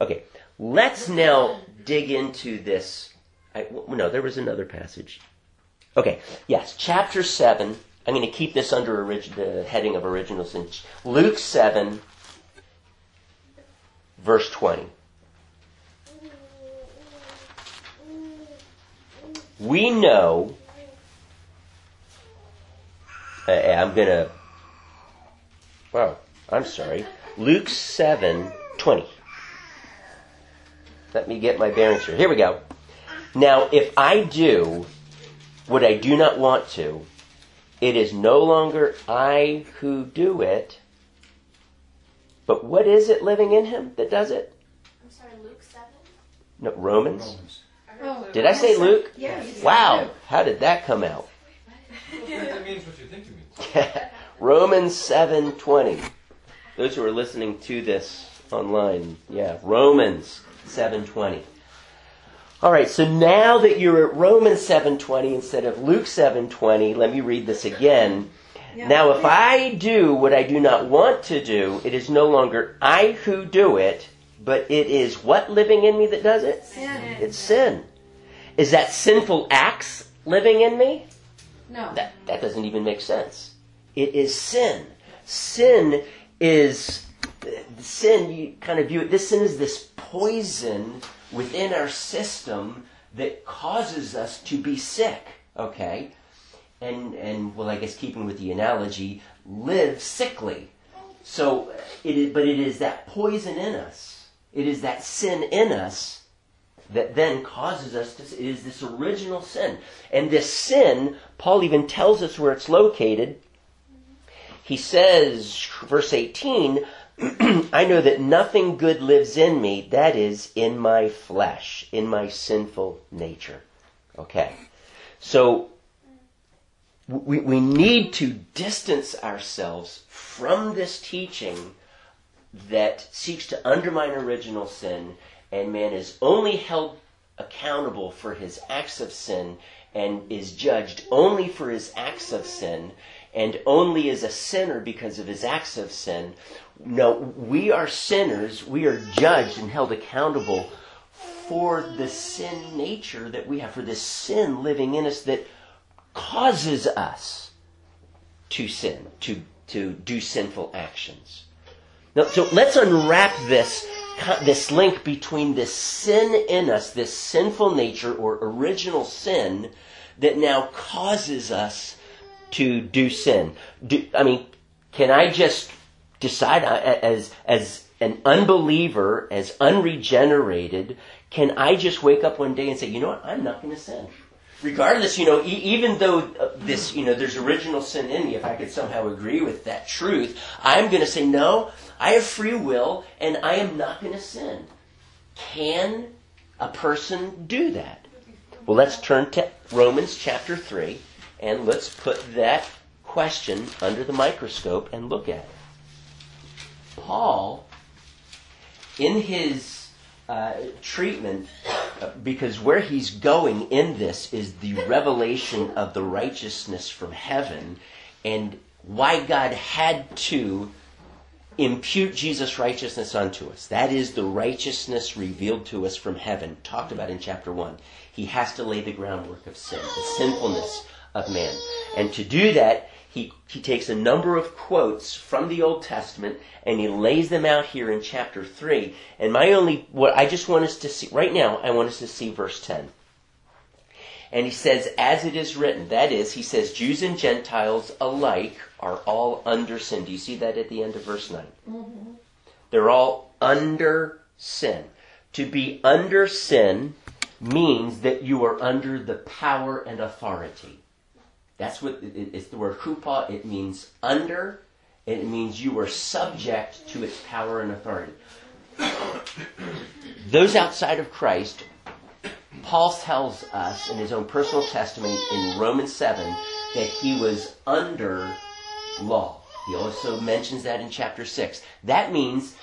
Okay, let's now dig into this. I, no, there was another passage. Okay, yes, chapter 7. I'm going to keep this under the heading of original sin. Luke 7, verse 20. We know. Uh, I'm going to. Wow, I'm sorry. Luke 7, 20. Let me get my bearings here. Here we go. Now, if I do what I do not want to, it is no longer I who do it, but what is it living in him that does it? I'm sorry, Luke 7? No, Romans? Romans. Oh, Did I say Luke? Yeah. you said Wow, how did that come out? that means what you think it means. Romans 7:20. Those who are listening to this online, yeah, Romans 7:20. All right, so now that you're at Romans 7:20 instead of Luke 7:20, let me read this again. Yeah. Now if I do what I do not want to do, it is no longer I who do it, but it is what living in me that does it? Sin. It's sin. Is that sinful acts living in me? No. That, that doesn't even make sense. It is sin. Sin is, sin, you kind of view it, this sin is this poison within our system that causes us to be sick, okay? And, and well, I guess keeping with the analogy, live sickly. So, it is, but it is that poison in us. It is that sin in us that then causes us to, it is this original sin. And this sin, Paul even tells us where it's located. He says, verse 18, I know that nothing good lives in me, that is, in my flesh, in my sinful nature. Okay. So, we, we need to distance ourselves from this teaching that seeks to undermine original sin, and man is only held accountable for his acts of sin and is judged only for his acts of sin and only is a sinner because of his acts of sin. No, we are sinners. We are judged and held accountable for the sin nature that we have, for this sin living in us that causes us to sin, to, to do sinful actions. Now, so let's unwrap this, this link between this sin in us, this sinful nature or original sin that now causes us to do sin. Do, I mean, can I just decide uh, as, as an unbeliever, as unregenerated, can I just wake up one day and say, you know what, I'm not going to sin? regardless, you know, e- even though uh, this, you know, there's original sin in me, if I could somehow agree with that truth, I'm going to say, no, I have free will and I am not going to sin. Can a person do that? Well, let's turn to Romans chapter 3 and let's put that question under the microscope and look at it. Paul, in his uh, treatment, because where he's going in this is the revelation of the righteousness from heaven and why God had to impute Jesus' righteousness unto us. That is the righteousness revealed to us from heaven, talked about in chapter 1. He has to lay the groundwork of sin, the sinfulness of man. And to do that, he, he takes a number of quotes from the Old Testament and he lays them out here in chapter 3. And my only, what I just want us to see, right now, I want us to see verse 10. And he says, as it is written, that is, he says, Jews and Gentiles alike are all under sin. Do you see that at the end of verse 9? Mm-hmm. They're all under sin. To be under sin means that you are under the power and authority. That's what it, it's the word hupa. It means under. It means you are subject to its power and authority. Those outside of Christ, Paul tells us in his own personal testimony in Romans 7 that he was under law. He also mentions that in chapter 6. That means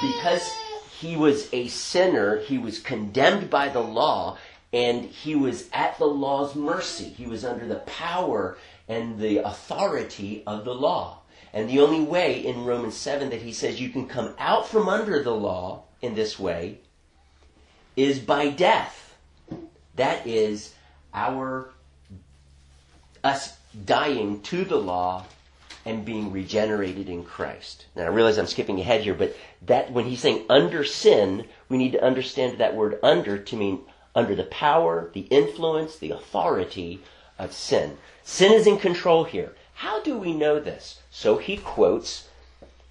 because he was a sinner, he was condemned by the law, and he was at the law's mercy. He was under the power and the authority of the law. And the only way in Romans 7 that he says you can come out from under the law in this way is by death. That is our us dying to the law and being regenerated in Christ. Now I realize I'm skipping ahead here, but that when he's saying under sin, we need to understand that word under to mean under the power, the influence, the authority of sin. Sin is in control here. How do we know this? So he quotes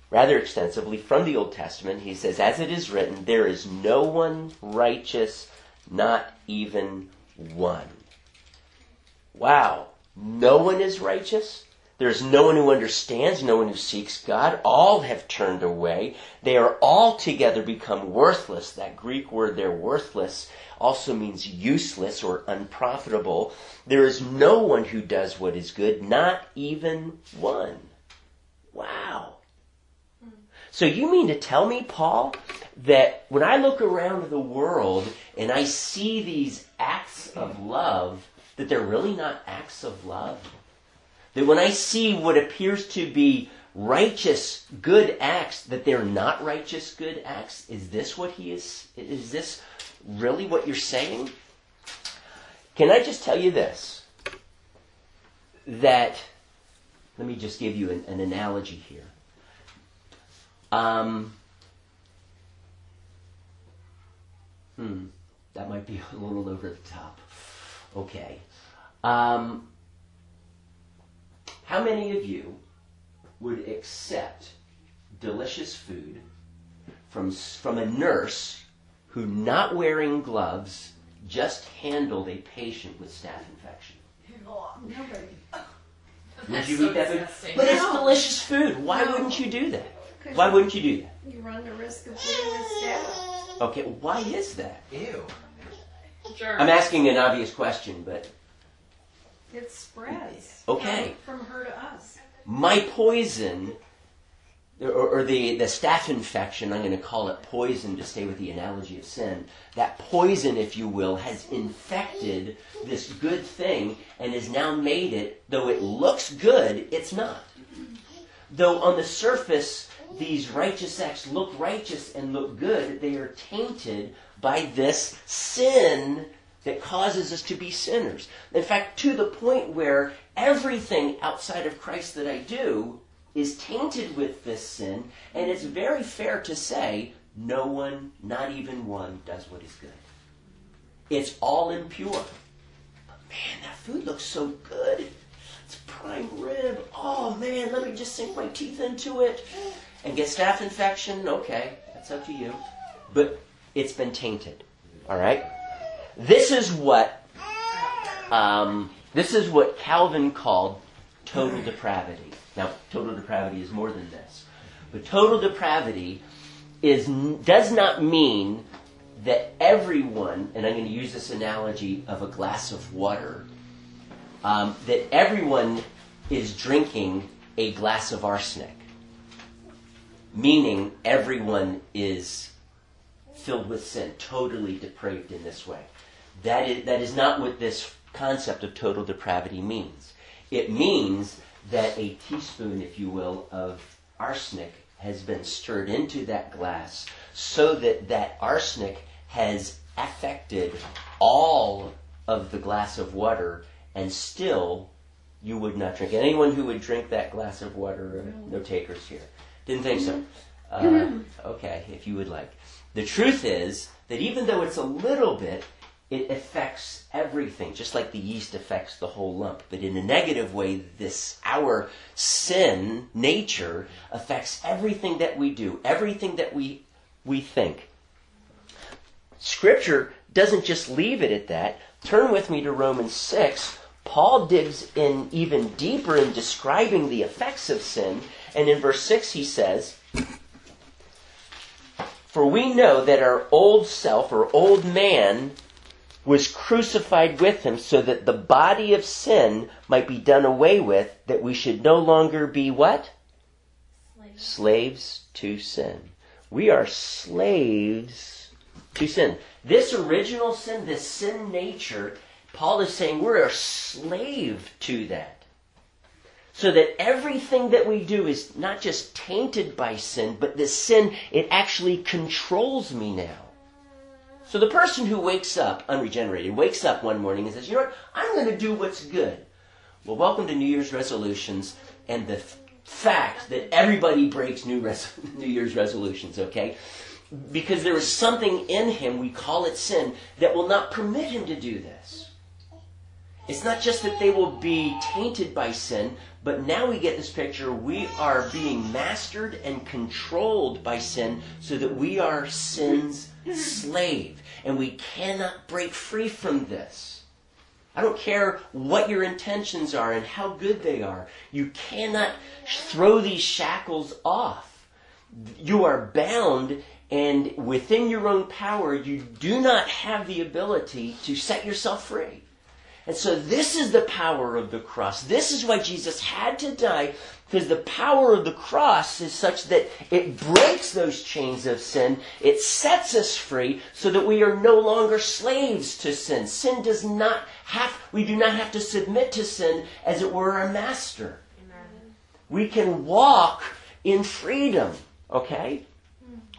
rather extensively from the Old Testament. He says, As it is written, there is no one righteous, not even one. Wow. No one is righteous? There is no one who understands, no one who seeks God. All have turned away. They are altogether become worthless. That Greek word there, worthless, also means useless or unprofitable. There is no one who does what is good, not even one. Wow. So you mean to tell me, Paul, that when I look around the world and I see these acts of love, that they're really not acts of love? That when I see what appears to be righteous good acts, that they're not righteous good acts? Is this what he is? Is this really what you're saying? Can I just tell you this? That, let me just give you an, an analogy here. Um, hmm, that might be a little over the top. Okay. Um, how many of you would accept delicious food from, from a nurse who, not wearing gloves, just handled a patient with staph infection? Nobody. Would you so eat that food? But it's No. delicious food. Why No. wouldn't you do that? Why wouldn't you do that? You run the risk of getting a staph. Okay, why is that? Ew. Sure. I'm asking an obvious question, but It spreads. Okay. From, her to us. my poison, or, or the, the staph infection, I'm going to call it poison to stay with the analogy of sin, that poison, if you will, has infected this good thing and has now made it, though it looks good, it's not. Though on the surface, these righteous acts look righteous and look good, they are tainted by this sin that causes us to be sinners. In fact, to the point where everything outside of Christ that I do is tainted with this sin, and it's very fair to say no one, not even one, does what is good. It's all impure. But man, that food looks so good. It's prime rib. Oh man, let me just sink my teeth into it and get staph infection. Okay, that's up to you. But it's been tainted. All right. This is what um, this is what Calvin called total depravity. Now, total depravity is more than this, but total depravity is does not mean that everyone, and I'm going to use this analogy of a glass of water, um, that everyone is drinking a glass of arsenic, meaning everyone is filled with sin, totally depraved in this way. That is, that is not what this concept of total depravity means. It means that a teaspoon, if you will, of arsenic has been stirred into that glass so that that arsenic has affected all of the glass of water and still you would not drink. it. Anyone who would drink that glass of water, uh, no takers here. Didn't think so. Uh, okay, if you would like. The truth is that even though it's a little bit, it affects everything, just like the yeast affects the whole lump. But in a negative way, this, our sin nature affects everything that we do, everything that we, we think. Scripture doesn't just leave it at that. Turn with me to Romans 6. Paul digs in even deeper in describing the effects of sin. And in verse 6, he says, For we know that our old self or old man was crucified with him so that the body of sin might be done away with, that we should no longer be what? Slaves. Slaves to sin. We are slaves to sin. This original sin, this sin nature, Paul is saying we're a slave to that. So that everything that we do is not just tainted by sin, but the sin, it actually controls me now. So the person who wakes up unregenerated, wakes up one morning and says, you know what, I'm going to do what's good. Well, welcome to New Year's resolutions and the f- fact that everybody breaks New, res- New Year's resolutions, okay? Because there is something in him, we call it sin, that will not permit him to do this. It's not just that they will be tainted by sin, but now we get this picture. We are being mastered and controlled by sin so that we are sin's slave. And we cannot break free from this. I don't care what your intentions are and how good they are. You cannot throw these shackles off. You are bound, and within your own power, you do not have the ability to set yourself free. And so this is the power of the cross. This is why Jesus had to die, because the power of the cross is such that it breaks those chains of sin. It sets us free so that we are no longer slaves to sin. Sin does not have, we do not have to submit to sin as it were a master. Amen. We can walk in freedom, okay?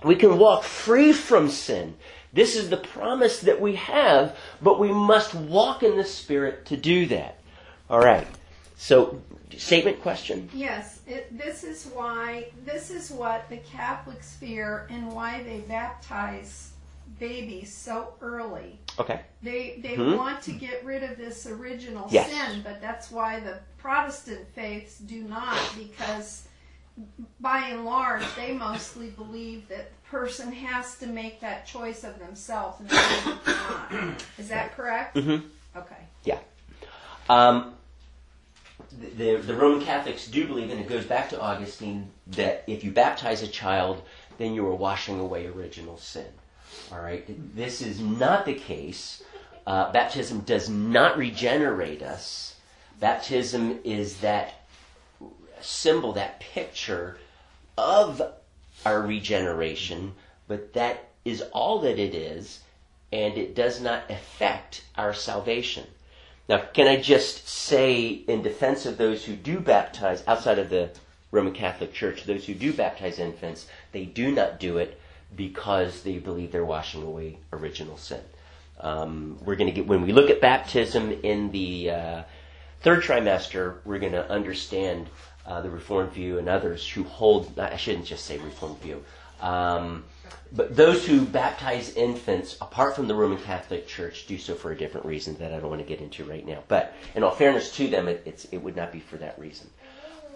We can walk free from sin. This is the promise that we have, but we must walk in the Spirit to do that. All right. So, statement question? Yes, it, this is why, this is what the Catholics fear and why they baptize babies so early. Okay. They, they Hmm? want to get rid of this original Yes. sin, but that's why the Protestant faiths do not, because by and large, they mostly believe that the person has to make that choice of themselves and they not. Is that correct? Mm-hmm. Okay. Yeah. Um, the, the Roman Catholics do believe, and it goes back to Augustine, that if you baptize a child, then you are washing away original sin. All right? This is not the case. Uh, baptism does not regenerate us. Baptism is that symbol, that picture of our regeneration, but that is all that it is, and it does not affect our salvation. Now, can I just say, in defense of those who do baptize outside of the Roman Catholic Church, those who do baptize infants, they do not do it because they believe they're washing away original sin. Um, we're going to get when we look at baptism in the uh, third trimester, we're going to understand uh, the Reformed view and others who hold. I shouldn't just say Reformed view. Um, but those who baptize infants, apart from the Roman Catholic Church, do so for a different reason that I don't want to get into right now. But in all fairness to them, it, it's, it would not be for that reason.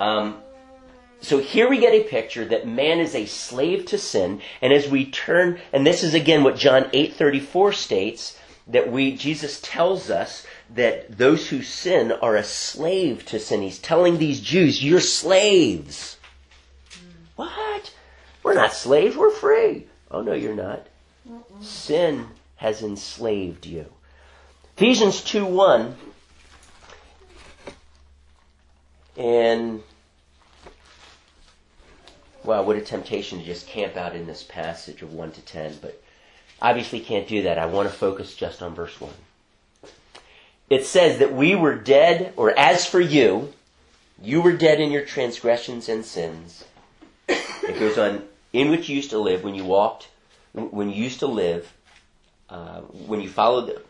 Um, so here we get a picture that man is a slave to sin, and as we turn, and this is again what John eight thirty four states that we Jesus tells us that those who sin are a slave to sin. He's telling these Jews, "You're slaves." What? We're not slaves. We're free. Oh no, you're not. Sin has enslaved you. Ephesians two one. And wow, what a temptation to just camp out in this passage of 1 to 10, but obviously can't do that. I want to focus just on verse 1. It says that we were dead, or as for you, you were dead in your transgressions and sins. It goes on, in which you used to live when you walked, when you used to live, uh, when you followed, the,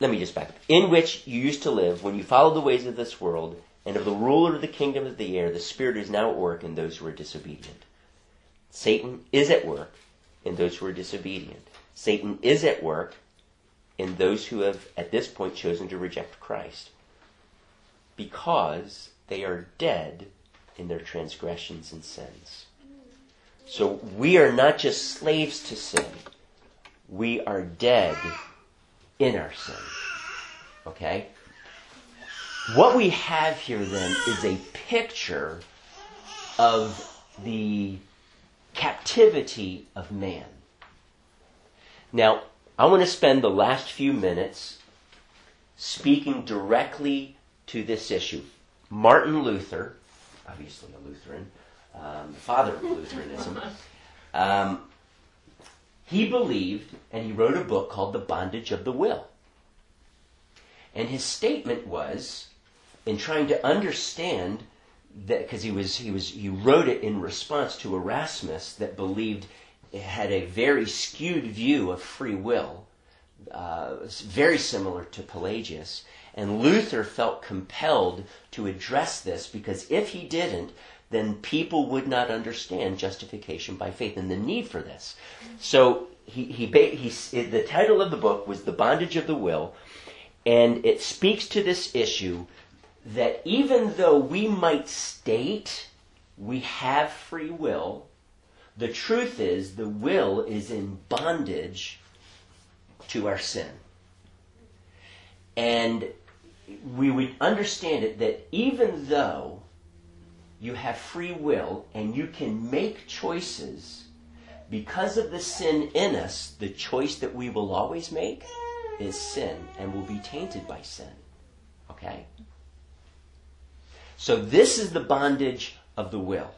let me just back up. In which you used to live when you followed the ways of this world and of the ruler of the kingdom of the air, the Spirit is now at work in those who are disobedient. Satan is at work in those who are disobedient. Satan is at work in those who have, at this point, chosen to reject Christ. Because they are dead in their transgressions and sins. So we are not just slaves to sin, we are dead in our sin. Okay? what we have here then is a picture of the captivity of man. Now, I want to spend the last few minutes speaking directly to this issue. Martin Luther, obviously a Lutheran, um, the father of Lutheranism, um, he believed and he wrote a book called The Bondage of the Will. And his statement was, in trying to understand that, because he was he was he wrote it in response to Erasmus that believed had a very skewed view of free will, uh, very similar to Pelagius. And Luther felt compelled to address this because if he didn't, then people would not understand justification by faith and the need for this. So he, he, he, the title of the book was The Bondage of the Will, and it speaks to this issue that even though we might state we have free will, the truth is the will is in bondage to our sin. And we would understand it that even though you have free will and you can make choices, because of the sin in us, the choice that we will always make is sin and will be tainted by sin. Okay? So this is the bondage of the will.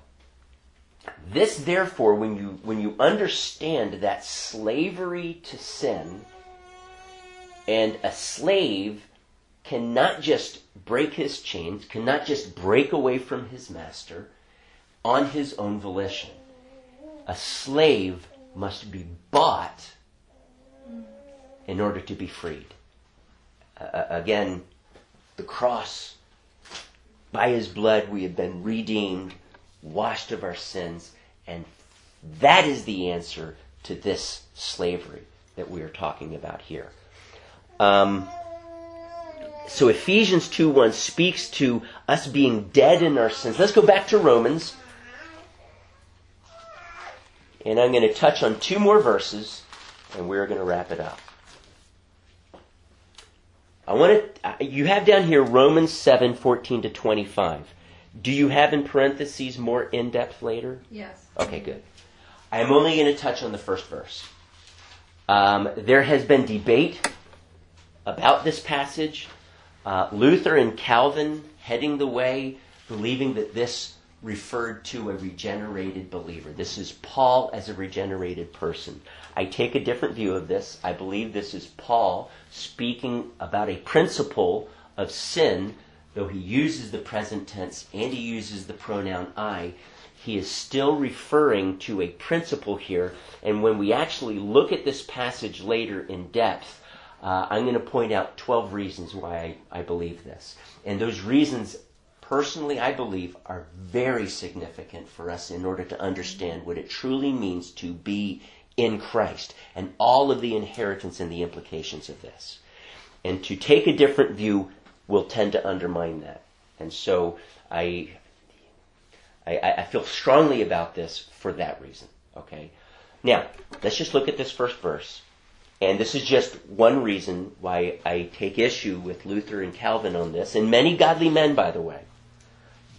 This, therefore, when you, when you understand that slavery to sin, and a slave cannot just break his chains, cannot just break away from his master on his own volition. A slave must be bought in order to be freed. Uh, again, the cross, by his blood we have been redeemed, washed of our sins, and that is the answer to this slavery that we are talking about here. Um, so Ephesians 2 1 speaks to us being dead in our sins. Let's go back to Romans. And I'm going to touch on two more verses, and we're going to wrap it up. I want to, you have down here Romans 7 14 to 25. Do you have in parentheses more in depth later? Yes. Okay, good. I'm only going to touch on the first verse. Um, there has been debate about this passage. Uh, Luther and Calvin heading the way, believing that this referred to a regenerated believer. This is Paul as a regenerated person. I take a different view of this. I believe this is Paul speaking about a principle of sin, though he uses the present tense and he uses the pronoun I. He is still referring to a principle here, and when we actually look at this passage later in depth, uh, I'm going to point out 12 reasons why I, I believe this. And those reasons personally, I believe, are very significant for us in order to understand what it truly means to be in Christ and all of the inheritance and the implications of this. And to take a different view will tend to undermine that. And so I, I, I feel strongly about this for that reason. Okay? Now, let's just look at this first verse. And this is just one reason why I take issue with Luther and Calvin on this, and many godly men, by the way.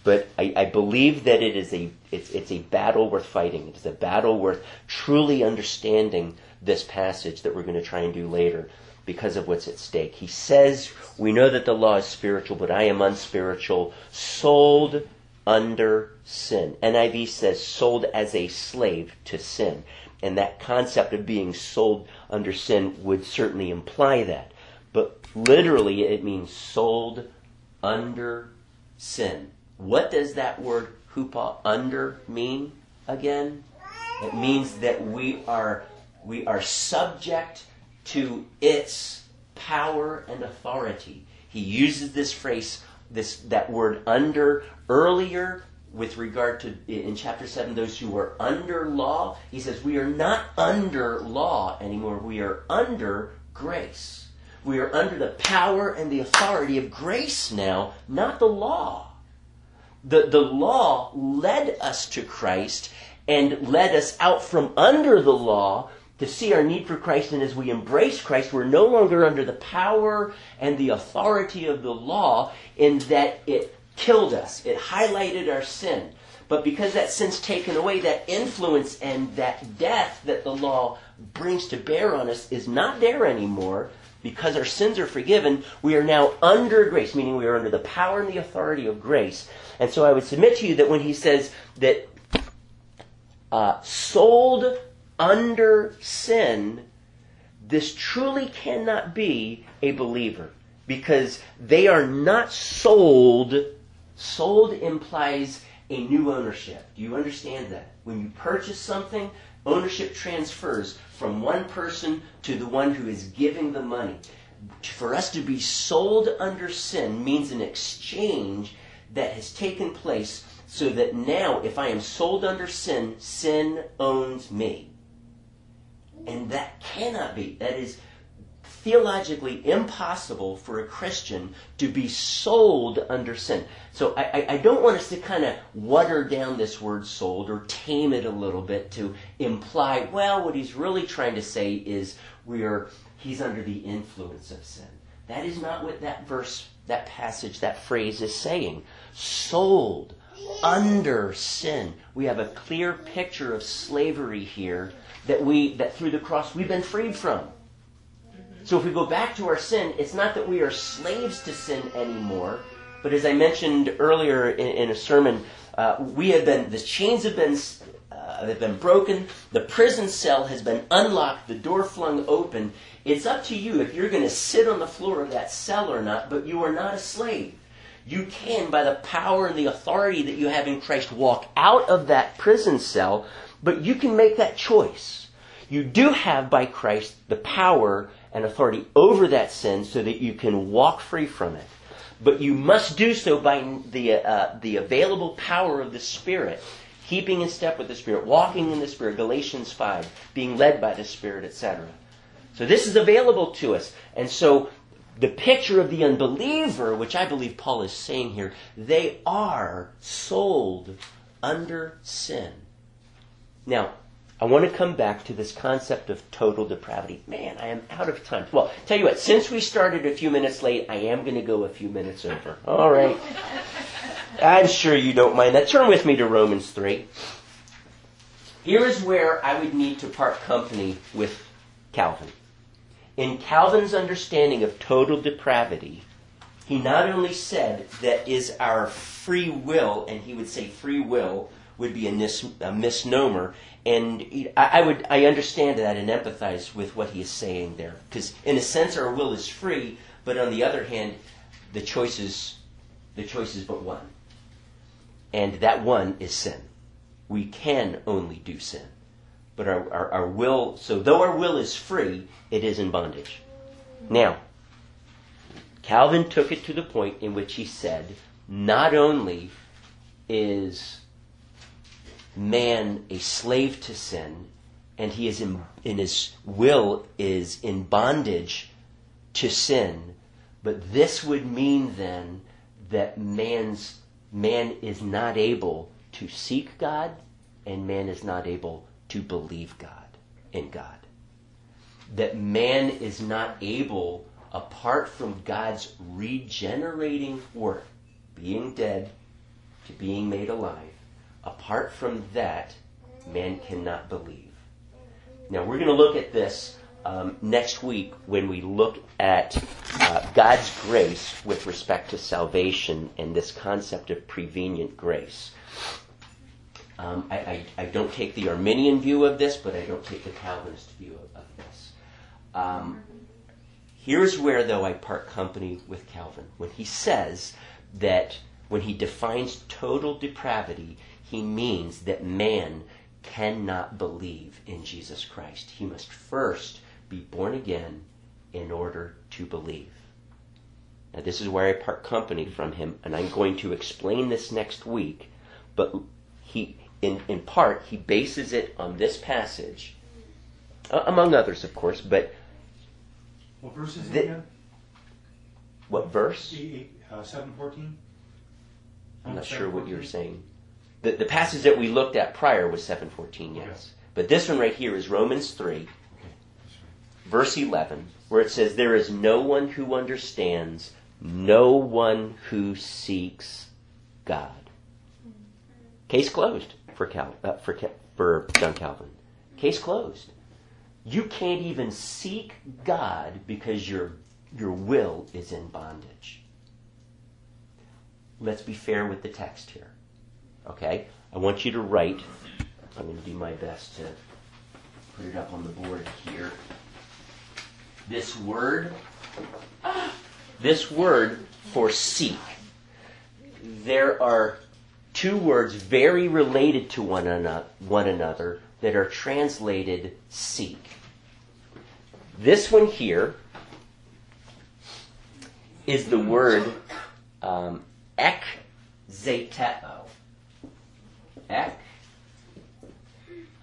But I, I believe that it is a it's, it's a battle worth fighting. It is a battle worth truly understanding this passage that we're going to try and do later because of what's at stake. He says, We know that the law is spiritual, but I am unspiritual, sold under sin. NIV says sold as a slave to sin. And that concept of being sold under sin would certainly imply that. But literally, it means sold under sin. What does that word hupo under mean again? It means that we are we are subject to its power and authority. He uses this phrase, this that word under earlier with regard to in chapter 7 those who are under law. He says we are not under law anymore. We are under grace. We are under the power and the authority of grace now not the law. The, the law led us to Christ and led us out from under the law, to see our need for Christ, and as we embrace Christ, we're no longer under the power and the authority of the law in that it killed us. It highlighted our sin. But because that sin's taken away, that influence and that death that the law brings to bear on us is not there anymore. Because our sins are forgiven, we are now under grace, meaning we are under the power and the authority of grace. And so I would submit to you that when he says that uh, sold under sin, this truly cannot be a believer because they are not sold. Sold implies a new ownership. Do you understand that? When you purchase something, ownership transfers from one person to the one who is giving the money. For us to be sold under sin means an exchange that has taken place so that now, if I am sold under sin, sin owns me. And that cannot be. That is theologically impossible for a Christian to be sold under sin. So I, I, don't want us to kind of water down this word sold or tame it a little bit to imply, well, what he's really trying to say is we are he's under the influence of sin. That is not what that verse, that passage, that phrase is saying. Sold under sin. We have a clear picture of slavery here that we that through the cross we've been freed from. So if we go back to our sin, it's not that we are slaves to sin anymore, but as I mentioned earlier in, in a sermon, uh, we have been the chains have been uh, have been broken, the prison cell has been unlocked, the door flung open. It's up to you if you're going to sit on the floor of that cell or not, but you are not a slave. You can, by the power and the authority that you have in Christ, walk out of that prison cell, but you can make that choice. You do have, by Christ, the power and authority over that sin so that you can walk free from it. But you must do so by the, uh, the available power of the Spirit, keeping in step with the Spirit, walking in the Spirit, Galatians 5, being led by the Spirit, etc. So this is available to us. And so the picture of the unbeliever, which I believe Paul is saying here, they are sold under sin. Now, I want to come back to this concept of total depravity. Man, I am out of time. Well, tell you what, since we started a few minutes late, I am going to go a few minutes over. All right. I'm sure you don't mind that. Turn with me to Romans 3. Here is where I would need to part company with Calvin. In Calvin's understanding of total depravity, he not only said that is our free will, and he would say free will would be a, mis- a misnomer, and I, I, would I understand that and empathize with what he is saying there, because in a sense our will is free, but on the other hand, the choice is the choice is but one, and that one is sin. We can only do sin. But our, our, our will, so though our will is free, it is in bondage. Now, Calvin took it to the point in which he said, not only is man a slave to sin, and he is in, in his will is in bondage to sin, but this would mean then that man's man is not able to seek God, and man is not able to believe God in God. That man is not able, apart from God's regenerating work, being dead to being made alive, apart from that, man cannot believe. Now, we're going to look at this um, next week when we look at uh, God's grace with respect to salvation and this concept of prevenient grace. Um, I, I, I, don't take the Arminian view of this, but I don't take the Calvinist view of, of this. Um, here's where, though, I part company with Calvin. When he says that when he defines total depravity, he means that man cannot believe in Jesus Christ. He must first be born again in order to believe. Now, this is where I part company from him, and I'm going to explain this next week, but he in, in part, he bases it on this passage, among others, of course, but. What verse is the, it again? What verse? Uh, 714? I'm not sure what you're saying. The, the passage that we looked at prior was 714, yes. Okay. But this one right here is Romans 3, verse 11, where it says, There is no one who understands, no one who seeks God. Case closed for, Cal, uh, for, for John Calvin. Case closed. You can't even seek God because your, your will is in bondage. Let's be fair with the text here. Okay? I want you to write. I'm going to do my best to put it up on the board here. This word, this word for seek. There are two words very related to one another, one another that are translated seek. This one here is the word um, ek zeteo. Ek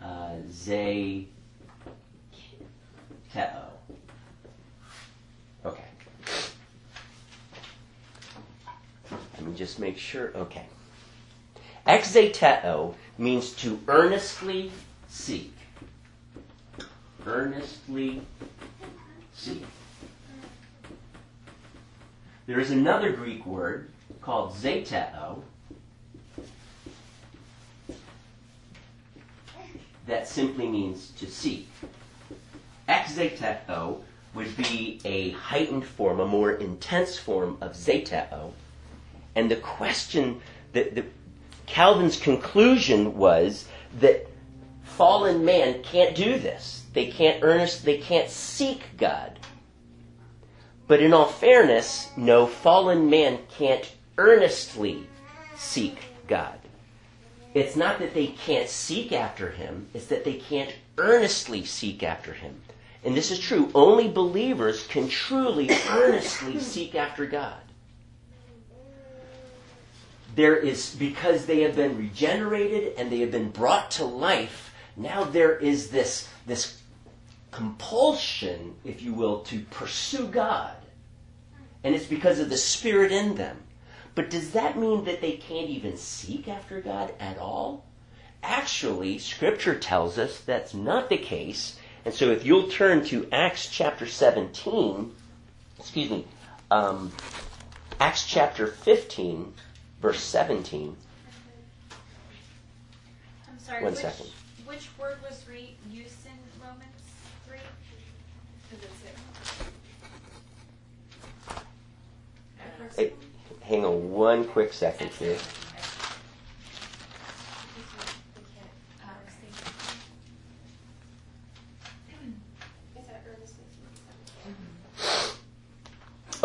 uh, zeteo. Okay. Let me just make sure. Okay. Ekzeteo means to earnestly seek. Earnestly seek. There is another Greek word called zeteo that simply means to seek. Ekzeteo would be a heightened form, a more intense form of zeteo. And the question that, that Calvin's conclusion was that fallen man can't do this. They can't earnest, they can't seek God. But in all fairness, no fallen man can't earnestly seek God. It's not that they can't seek after him, it's that they can't earnestly seek after him. And this is true. Only believers can truly, earnestly seek after God. There is, because they have been regenerated and they have been brought to life, now there is this, this compulsion, if you will, to pursue God. And it's because of the Spirit in them. But does that mean that they can't even seek after God at all? Actually, Scripture tells us that's not the case. And so if you'll turn to Acts chapter 17, excuse me, um, Acts chapter 15, verse 17. I'm sorry. One which, second. Which word was re- used in Romans three? Hey, hang on one quick second here.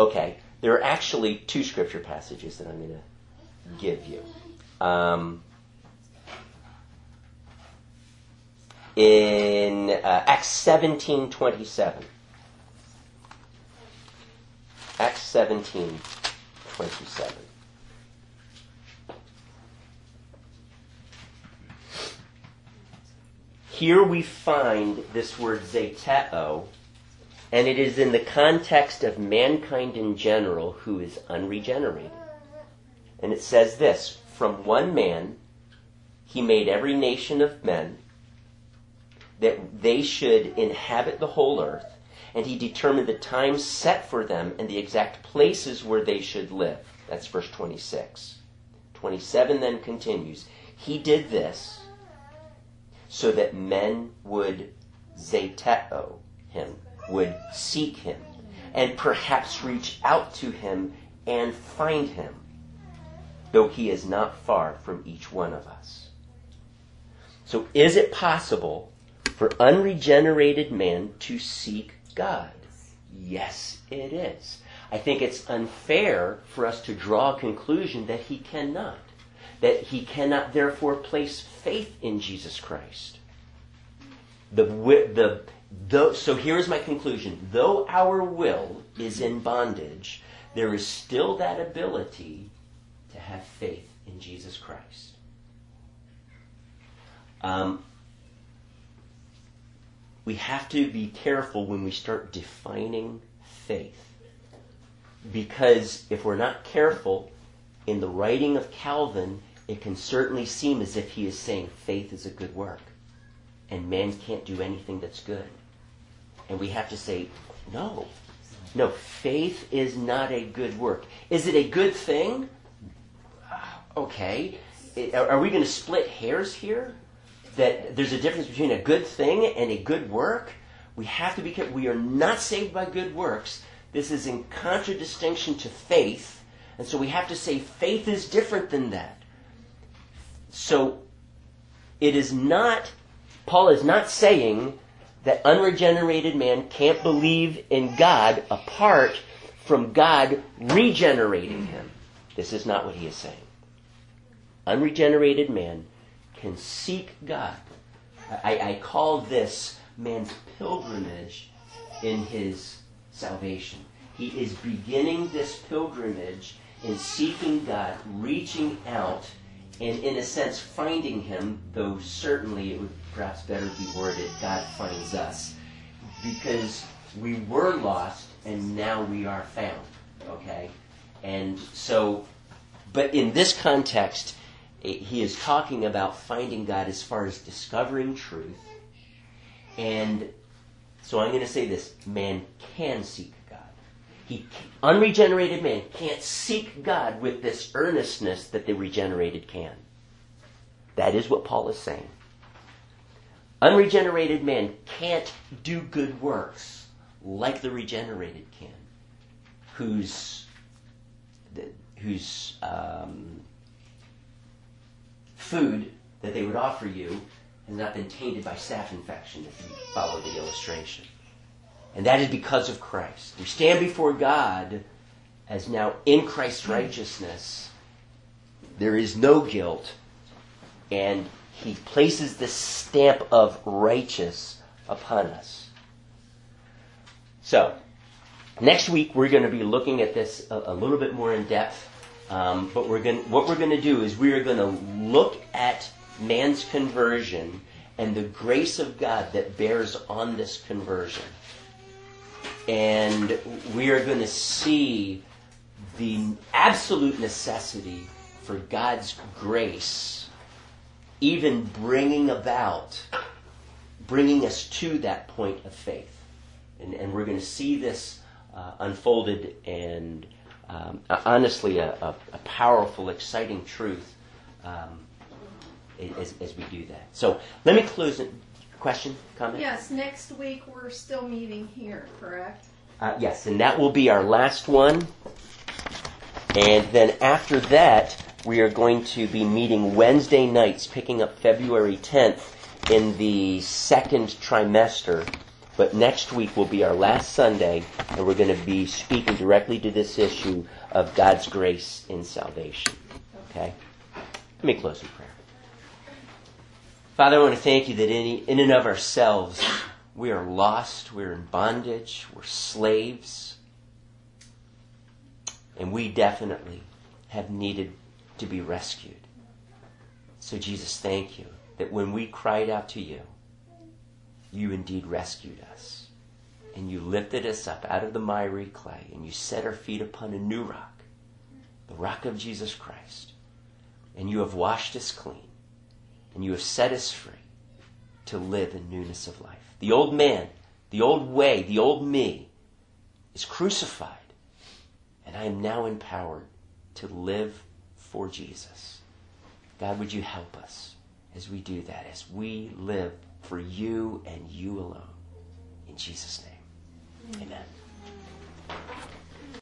Okay, there are actually two scripture passages that I'm going to give you. Um, in uh, Acts seventeen twenty seven. Acts seventeen twenty seven. Here we find this word zeteo, and it is in the context of mankind in general who is unregenerated. And it says this From one man he made every nation of men that they should inhabit the whole earth, and he determined the times set for them and the exact places where they should live. That's verse 26. 27 then continues. He did this so that men would zeteo him, would seek him, and perhaps reach out to him and find him, though he is not far from each one of us. So, is it possible for unregenerated man to seek God? Yes, it is. I think it's unfair for us to draw a conclusion that he cannot. That he cannot therefore place faith in Jesus Christ. The, wi- the, so here's my conclusion. Though our will is in bondage, there is still that ability to have faith in Jesus Christ. Um, we have to be careful when we start defining faith. Because if we're not careful, in the writing of Calvin, it can certainly seem as if he is saying faith is a good work and man can't do anything that's good. And we have to say, no. No, faith is not a good work. Is it a good thing? Ah, okay. Are are we going to split hairs here? That there's a difference between a good thing and a good work? We have to be careful. We are not saved by good works. This is in contradistinction to faith. And so we have to say faith is different than that. So it is not, Paul is not saying that unregenerated man can't believe in God apart from God regenerating him. This is not what he is saying. Unregenerated man can seek God. I, I call this man's pilgrimage in his salvation. He is beginning this pilgrimage in seeking God, reaching out, and in a sense finding Him, though certainly it would perhaps better be worded God finds us. Because we were lost and now we are found. Okay? And so, but in this context, he is talking about finding God as far as discovering truth. And so I'm going to say this man can seek God. He, unregenerated man can't seek God with this earnestness that the regenerated can. That is what Paul is saying. Unregenerated man can't do good works like the regenerated can, whose whose um, food that they would offer you has not been tainted by staph infection, if you follow the illustration. And that is because of Christ. We stand before God as now in Christ's righteousness. There is no guilt, and He places this stamp of righteous upon us. So, next week we're going to be looking at this a, a little bit more in depth. Um, but we're going what we're going to do is we are going to look at man's conversion and the grace of God that bears on this conversion. And we are going to see the absolute necessity for God's grace even bringing about, bringing us to that point of faith. And, and we're going to see this uh, unfolded and um, honestly a, a, a powerful, exciting truth um, as, as we do that. So let me close it. Question, comment? Yes, next week we're still meeting here, correct? Uh, yes, and that will be our last one. And then after that, we are going to be meeting Wednesday nights, picking up February 10th in the second trimester. But next week will be our last Sunday, and we're going to be speaking directly to this issue of God's grace in salvation. Okay? Let me close in prayer. Father, I want to thank you that in, in and of ourselves, we are lost, we're in bondage, we're slaves, and we definitely have needed to be rescued. So, Jesus, thank you that when we cried out to you, you indeed rescued us. And you lifted us up out of the miry clay, and you set our feet upon a new rock, the rock of Jesus Christ. And you have washed us clean, and you have set us free to live in newness of life. The old man, the old way, the old me is crucified, and I am now empowered to live for Jesus. God, would you help us as we do that, as we live for you and you alone. In Jesus' name, amen.